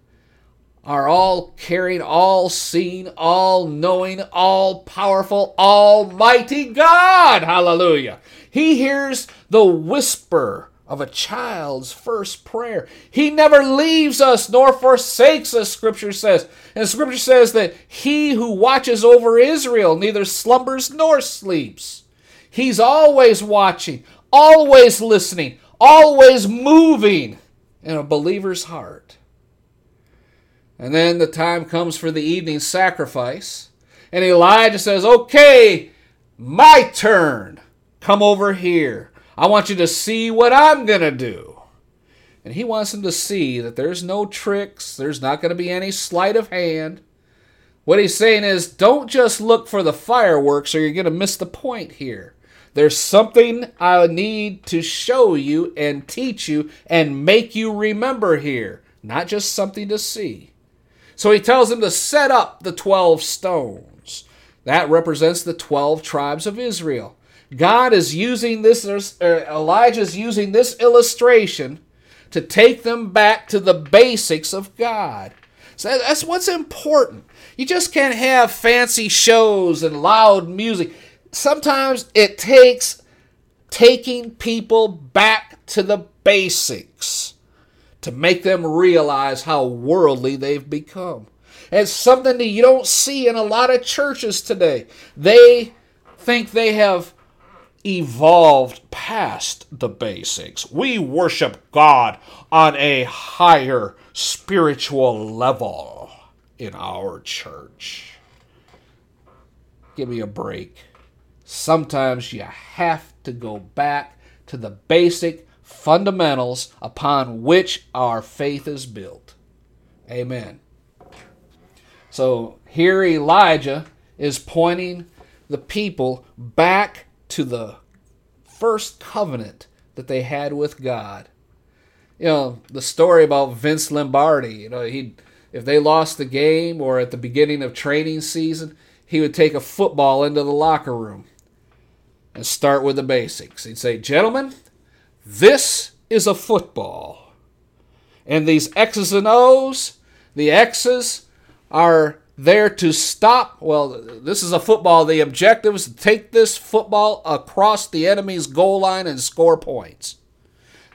are all caring, all seeing, all knowing, all powerful, almighty God. Hallelujah. He hears the whisper of a child's first prayer. He never leaves us nor forsakes us, Scripture says. And Scripture says that he who watches over Israel neither slumbers nor sleeps. He's always watching, always listening, always moving in a believer's heart. And then the time comes for the evening sacrifice. And Elijah says, Okay, my turn. Come over here. I want you to see what I'm going to do. And he wants them to see that there's no tricks, there's not going to be any sleight of hand. What he's saying is, don't just look for the fireworks or you're going to miss the point here. There's something I need to show you and teach you and make you remember here, not just something to see. So he tells them to set up the 12 stones. That represents the 12 tribes of Israel. God is using this, uh, Elijah's using this illustration to take them back to the basics of God. So that's what's important. You just can't have fancy shows and loud music. Sometimes it takes taking people back to the basics to make them realize how worldly they've become. It's something that you don't see in a lot of churches today. They think they have evolved past the basics. We worship God on a higher spiritual level in our church. Give me a break. Sometimes you have to go back to the basic fundamentals upon which our faith is built. Amen. So here Elijah is pointing the people back to the first covenant that they had with God. You know, the story about Vince Lombardi, you know, he if they lost the game or at the beginning of training season, he would take a football into the locker room and start with the basics. He'd say, "Gentlemen, this is a football. And these X's and O's, the X's are there to stop. Well, this is a football. The objective is to take this football across the enemy's goal line and score points.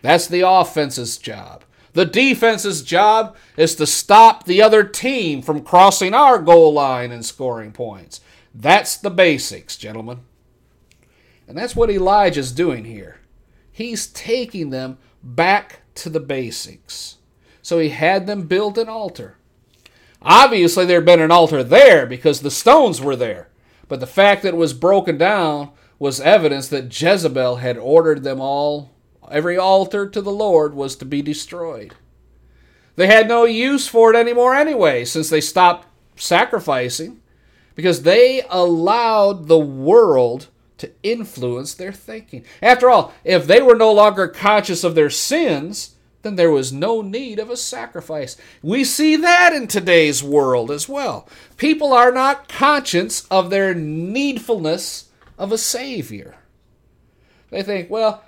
That's the offense's job. The defense's job is to stop the other team from crossing our goal line and scoring points. That's the basics, gentlemen. And that's what Elijah's doing here. He's taking them back to the basics. So he had them build an altar. Obviously, there had been an altar there because the stones were there. But the fact that it was broken down was evidence that Jezebel had ordered them all, every altar to the Lord was to be destroyed. They had no use for it anymore anyway, since they stopped sacrificing, because they allowed the world to influence their thinking. After all, if they were no longer conscious of their sins, then there was no need of a sacrifice. We see that in today's world as well. People are not conscious of their needfulness of a Savior. They think, well,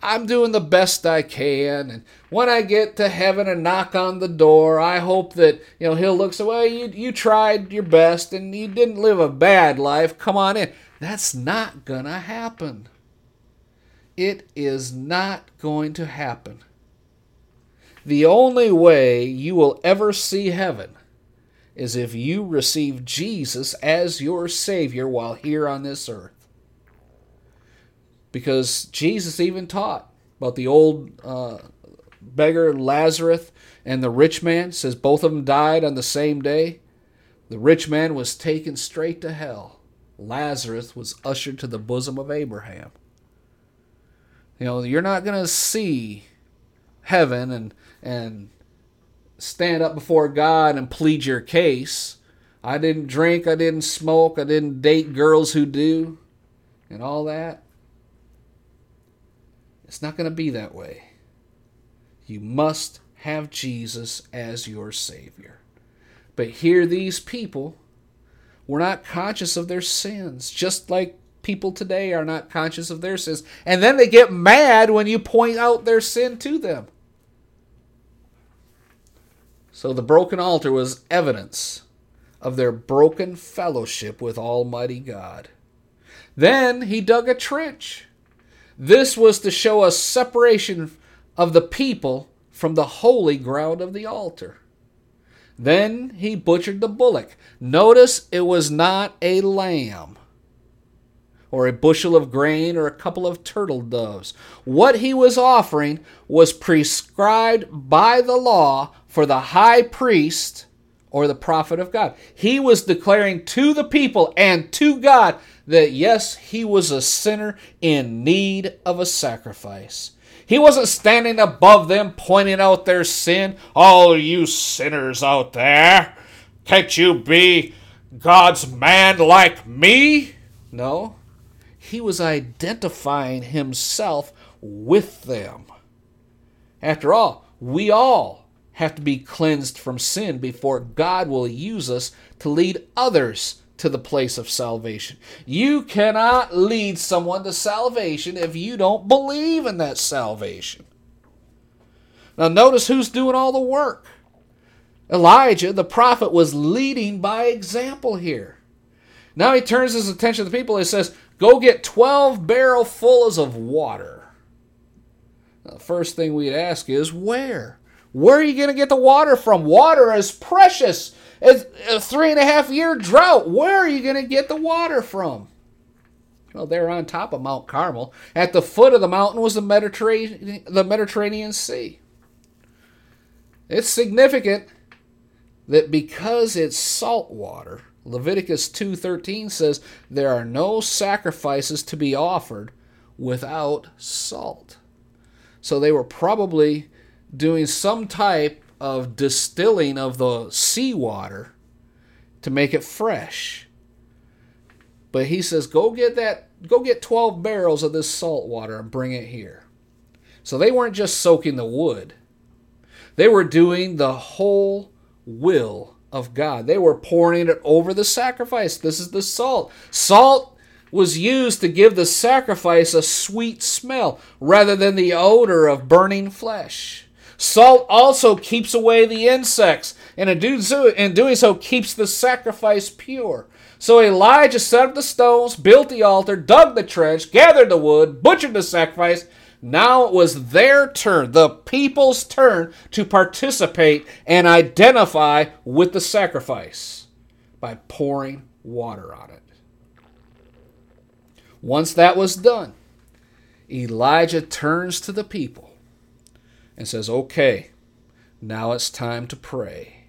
I'm doing the best I can, and when I get to heaven and knock on the door, I hope that you know He'll look so well. You you tried your best and you didn't live a bad life. Come on in. That's not gonna happen. It is not going to happen. The only way you will ever see heaven is if you receive Jesus as your Savior while here on this earth. Because Jesus even taught about the old uh, beggar Lazarus and the rich man, says both of them died on the same day. The rich man was taken straight to hell. Lazarus was ushered to the bosom of Abraham. You know, you're not going to see heaven and and stand up before God and plead your case. I didn't drink, I didn't smoke, I didn't date girls who do, and all that. It's not going to be that way. You must have Jesus as your Savior. But here, these people were not conscious of their sins, just like people today are not conscious of their sins. And then they get mad when you point out their sin to them. So the broken altar was evidence of their broken fellowship with Almighty God. Then he dug a trench. This was to show a separation of the people from the holy ground of the altar. Then he butchered the bullock. Notice it was not a lamb or a bushel of grain or a couple of turtle doves. What he was offering was prescribed by the law for the high priest or the prophet of God. He was declaring to the people and to God that yes, he was a sinner in need of a sacrifice. He wasn't standing above them pointing out their sin. All you sinners out there, can't you be God's man like me? No. He was identifying himself with them. After all, we all have to be cleansed from sin before God will use us to lead others to the place of salvation. You cannot lead someone to salvation if you don't believe in that salvation. Now, notice who's doing all the work. Elijah, the prophet, was leading by example here. Now he turns his attention to the people and says, Go get 12 barrelfuls of water. Now, the first thing we'd ask is, Where? Where are you going to get the water from? Water is precious. It's a three and a half year drought. Where are you going to get the water from? Well, there on top of Mount Carmel. At the foot of the mountain was the Mediterranean, the Mediterranean Sea. It's significant that because it's salt water, Leviticus 2:13 says there are no sacrifices to be offered without salt. So they were probably doing some type of distilling of the seawater to make it fresh. But he says, go get that, go get 12 barrels of this salt water and bring it here. So they weren't just soaking the wood, they were doing the whole will of God. They were pouring it over the sacrifice. This is the salt. Salt was used to give the sacrifice a sweet smell rather than the odor of burning flesh. Salt also keeps away the insects, and in doing so, keeps the sacrifice pure. So Elijah set up the stones, built the altar, dug the trench, gathered the wood, butchered the sacrifice. Now it was their turn, the people's turn, to participate and identify with the sacrifice by pouring water on it. Once that was done, Elijah turns to the people and says, Okay, now it's time to pray.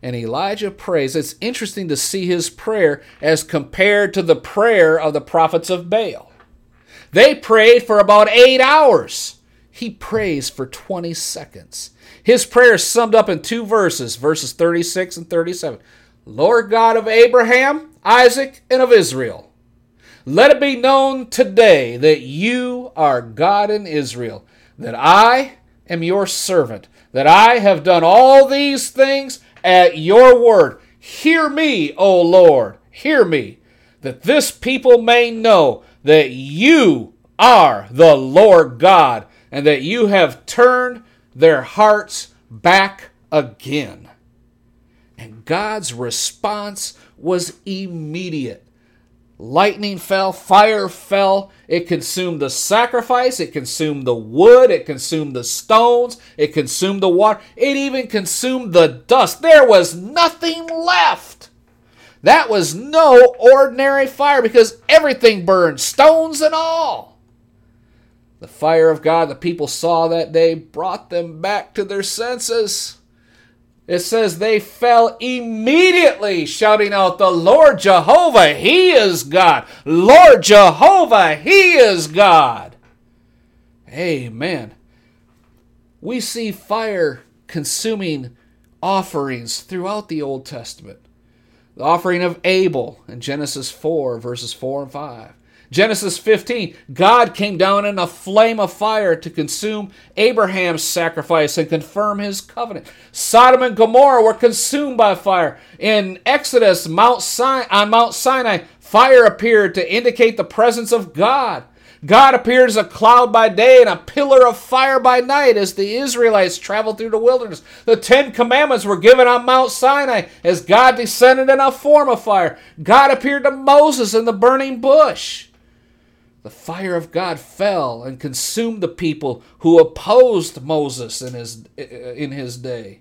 And Elijah prays. It's interesting to see his prayer as compared to the prayer of the prophets of Baal. They prayed for about eight hours. He prays for 20 seconds. His prayer is summed up in two verses, verses 36 and 37. Lord God of Abraham, Isaac, and of Israel, let it be known today that you are God in Israel, that I am your servant, that I have done all these things at your word. Hear me, O Lord, hear me, that this people may know that you are the Lord God, and that you have turned their hearts back again. And God's response was immediate. Lightning fell, fire fell. It consumed the sacrifice, it consumed the wood, it consumed the stones, it consumed the water, it even consumed the dust. There was nothing left. That was no ordinary fire because everything burned, stones and all. The fire of God the people saw that day brought them back to their senses. It says they fell immediately, shouting out, The Lord Jehovah, He is God! Lord Jehovah, He is God! Amen. We see fire consuming offerings throughout the Old Testament. The offering of Abel in Genesis 4, verses 4 and 5. Genesis 15, God came down in a flame of fire to consume Abraham's sacrifice and confirm his covenant. Sodom and Gomorrah were consumed by fire. In Exodus, Mount Sinai, on Mount Sinai, fire appeared to indicate the presence of God. God appeared as a cloud by day and a pillar of fire by night as the Israelites traveled through the wilderness. The Ten Commandments were given on Mount Sinai as God descended in a form of fire. God appeared to Moses in the burning bush the fire of God fell and consumed the people who opposed Moses in his, in his day.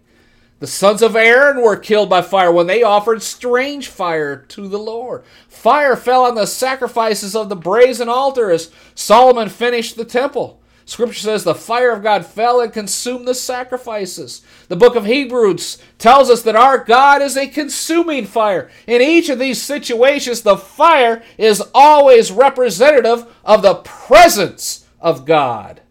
The sons of Aaron were killed by fire when they offered strange fire to the Lord. Fire fell on the sacrifices of the brazen altar as Solomon finished the temple. Scripture says the fire of God fell and consumed the sacrifices. The book of Hebrews tells us that our God is a consuming fire. In each of these situations, the fire is always representative of the presence of God.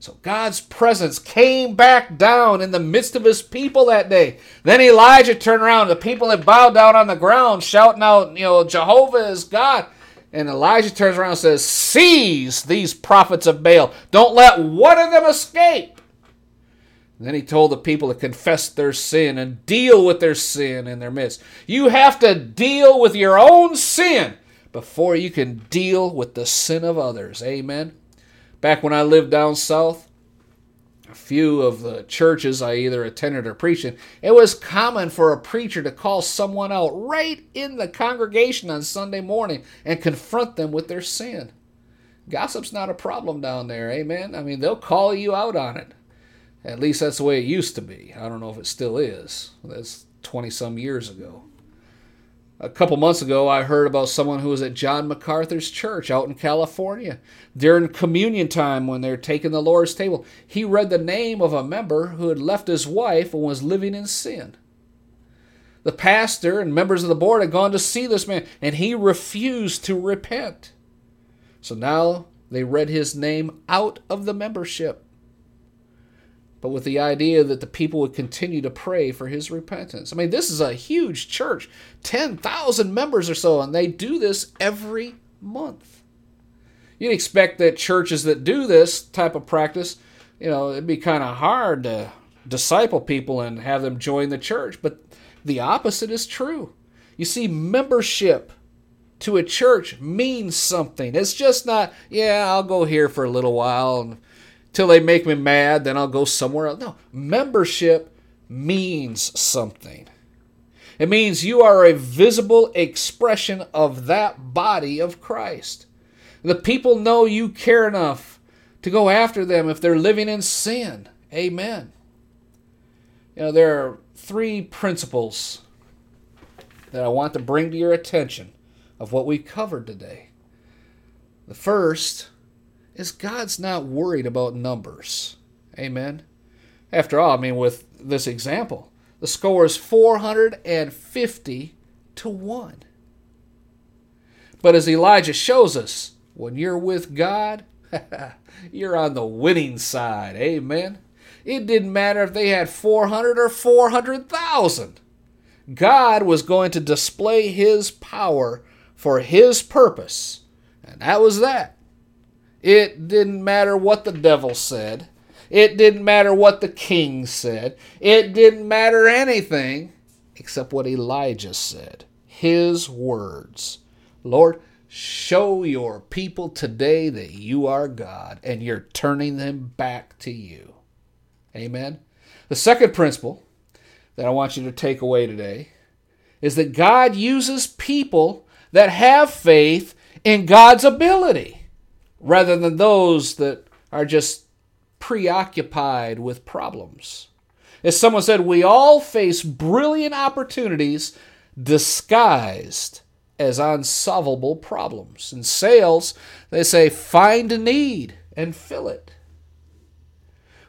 So God's presence came back down in the midst of his people that day. Then Elijah turned around. The people had bowed down on the ground, shouting out, you know, Jehovah is God. And Elijah turns around and says, Seize these prophets of Baal. Don't let one of them escape. And then he told the people to confess their sin and deal with their sin in their midst. You have to deal with your own sin before you can deal with the sin of others. Amen. Back when I lived down south, few of the churches I either attended or preached in, it was common for a preacher to call someone out right in the congregation on Sunday morning and confront them with their sin. Gossip's not a problem down there, amen? I mean, they'll call you out on it. At least that's the way it used to be. I don't know if it still is. That's 20 some years ago. A couple months ago, I heard about someone who was at John MacArthur's church out in California. During communion time, when they're taking the Lord's table, he read the name of a member who had left his wife and was living in sin. The pastor and members of the board had gone to see this man, and he refused to repent. So now they read his name out of the membership but with the idea that the people would continue to pray for his repentance. I mean, this is a huge church 10,000 members or so, and they do this every month. You'd expect that churches that do this type of practice, you know, it'd be kind of hard to disciple people and have them join the church, but the opposite is true. You see, membership to a church means something. It's just not, yeah, I'll go here for a little while and till they make me mad, then I'll go somewhere else. No, membership means something. It means you are a visible expression of that body of Christ. The people know you care enough to go after them if they're living in sin. Amen. You know, there are three principles that I want to bring to your attention of what we covered today. The first is God's not worried about numbers. Amen. After all, I mean, with this example, the score is 450 to 1. But as Elijah shows us, when you're with God, you're on the winning side. Amen. It didn't matter if they had 400 or 400,000. God was going to display his power for his purpose. And that was that. It didn't matter what the devil said. It didn't matter what the king said. It didn't matter anything except what Elijah said. His words. Lord, show your people today that you are God and you're turning them back to you. Amen. The second principle that I want you to take away today is that God uses people that have faith in God's ability rather than those that are just preoccupied with problems. As someone said, we all face brilliant opportunities disguised as unsolvable problems. In sales, they say, find a need and fill it.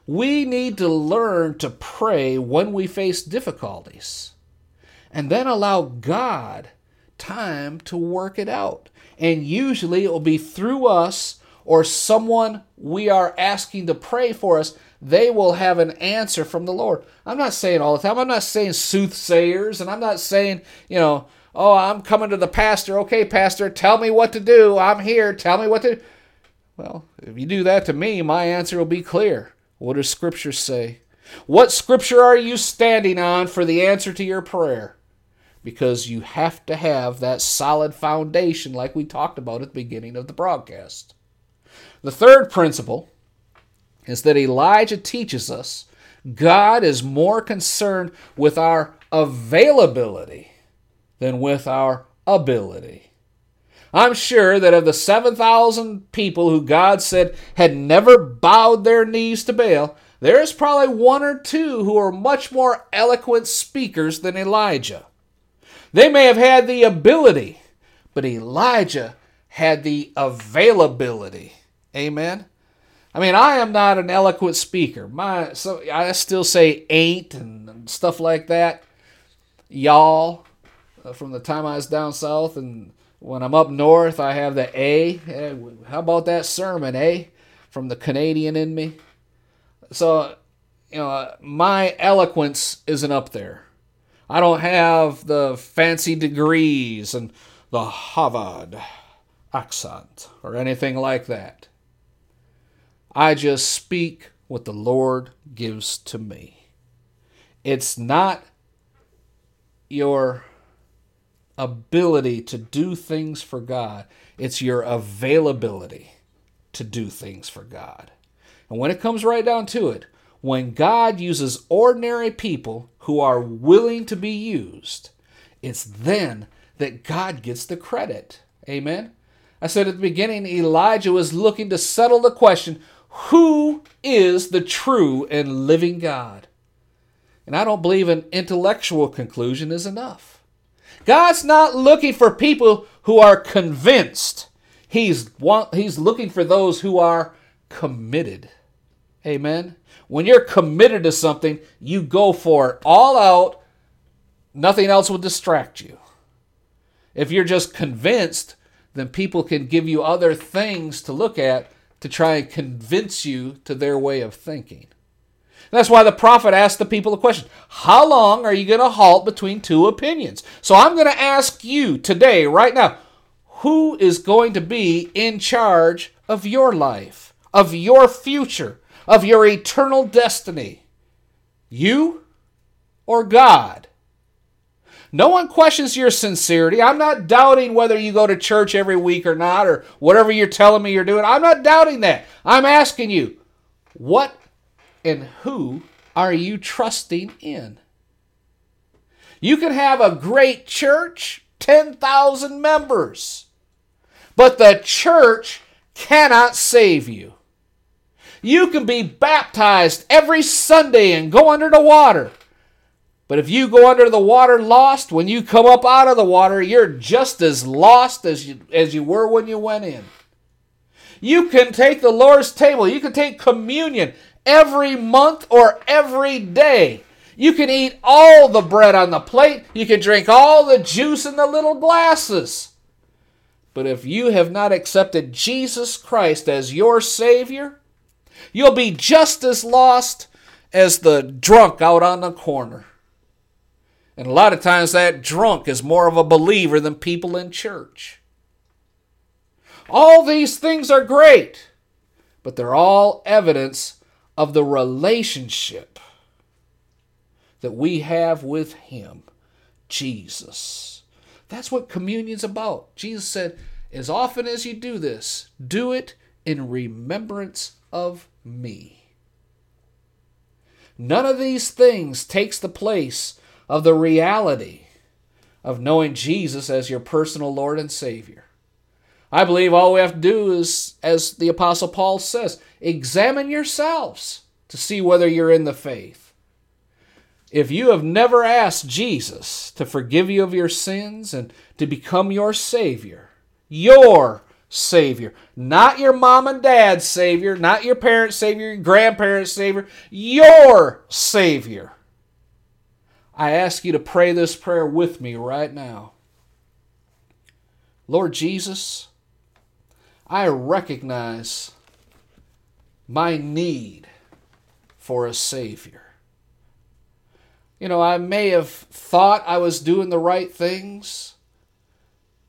We need to learn to pray when we face difficulties and then allow God time to work it out. And usually it will be through us or someone we are asking to pray for us, they will have an answer from the Lord. I'm not saying all the time. I'm not saying soothsayers, and I'm not saying, you know, oh, I'm coming to the pastor. Okay, pastor, tell me what to do. I'm here. Tell me what to do. Well, if you do that to me, my answer will be clear. What does Scripture say? What Scripture are you standing on for the answer to your prayer? Because you have to have that solid foundation, like we talked about at the beginning of the broadcast. The third principle is that Elijah teaches us God is more concerned with our availability than with our ability. I'm sure that of the 7,000 people who God said had never bowed their knees to Baal, there's probably one or two who are much more eloquent speakers than Elijah. They may have had the ability, but Elijah had the availability. Amen. I mean, I am not an eloquent speaker. My so I still say ain't and stuff like that. Y'all, uh, from the time I was down south, and when I'm up north, I have the A. Hey, how about that sermon, eh? From the Canadian in me. So, you know, my eloquence isn't up there. I don't have the fancy degrees and the Harvard accent or anything like that. I just speak what the Lord gives to me. It's not your ability to do things for God, it's your availability to do things for God. And when it comes right down to it, when God uses ordinary people who are willing to be used, it's then that God gets the credit. Amen. I said at the beginning, Elijah was looking to settle the question who is the true and living God? And I don't believe an intellectual conclusion is enough. God's not looking for people who are convinced. He's, he's looking for those who are committed. Amen. When you're committed to something, you go for it all out. Nothing else will distract you. If you're just convinced, then people can give you other things to look at to try and convince you to their way of thinking. That's why the prophet asked the people a question How long are you going to halt between two opinions? So I'm going to ask you today, right now, who is going to be in charge of your life, of your future, of your eternal destiny? You or God? No one questions your sincerity. I'm not doubting whether you go to church every week or not, or whatever you're telling me you're doing. I'm not doubting that. I'm asking you, what and who are you trusting in? You can have a great church, 10,000 members, but the church cannot save you. You can be baptized every Sunday and go under the water. But if you go under the water lost, when you come up out of the water, you're just as lost as you, as you were when you went in. You can take the Lord's table, you can take communion every month or every day. You can eat all the bread on the plate, you can drink all the juice in the little glasses. But if you have not accepted Jesus Christ as your Savior, you'll be just as lost as the drunk out on the corner. And a lot of times that drunk is more of a believer than people in church. All these things are great, but they're all evidence of the relationship that we have with Him, Jesus. That's what communion's about. Jesus said, As often as you do this, do it in remembrance of me. None of these things takes the place of the reality of knowing Jesus as your personal Lord and Savior. I believe all we have to do is, as the Apostle Paul says, examine yourselves to see whether you're in the faith. If you have never asked Jesus to forgive you of your sins and to become your Savior, your Savior, not your mom and dad's Savior, not your parents' Savior, your grandparents' Savior, your Savior I ask you to pray this prayer with me right now. Lord Jesus, I recognize my need for a Savior. You know, I may have thought I was doing the right things,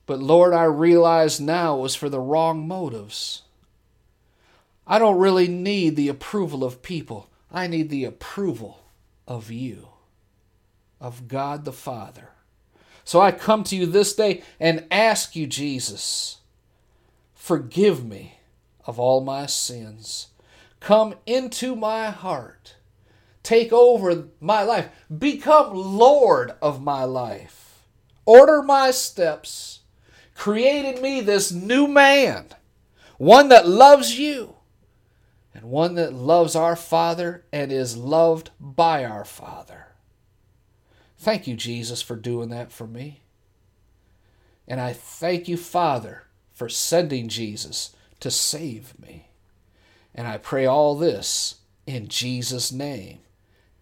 but Lord, I realize now it was for the wrong motives. I don't really need the approval of people, I need the approval of you of God the Father. So I come to you this day and ask you, Jesus, forgive me of all my sins. Come into my heart. Take over my life. Become Lord of my life. Order my steps. Create in me this new man, one that loves you, and one that loves our Father and is loved by our Father. Thank you, Jesus, for doing that for me. And I thank you, Father, for sending Jesus to save me. And I pray all this in Jesus' name.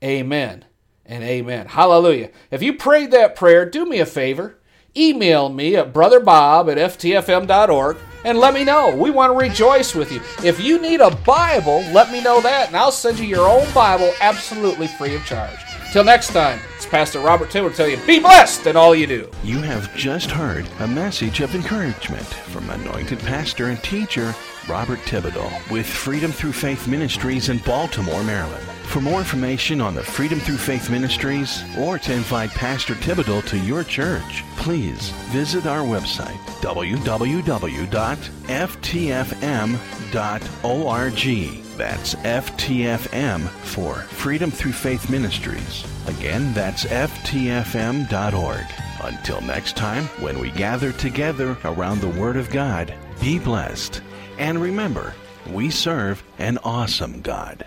Amen and amen. Hallelujah. If you prayed that prayer, do me a favor. Email me at brotherbob at ftfm.org and let me know. We want to rejoice with you. If you need a Bible, let me know that, and I'll send you your own Bible absolutely free of charge. Till next time, Pastor Robert Tim will tell you, be blessed in all you do. You have just heard a message of encouragement from anointed pastor and teacher Robert Thibodeau with Freedom Through Faith Ministries in Baltimore, Maryland. For more information on the Freedom Through Faith Ministries or to invite Pastor Thibodeau to your church, please visit our website www.ftfm.org. That's FTFM for Freedom Through Faith Ministries. Again, that's FTFM.org. Until next time, when we gather together around the Word of God, be blessed. And remember, we serve an awesome God.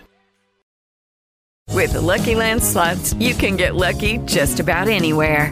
With the Lucky Land slots, you can get lucky just about anywhere.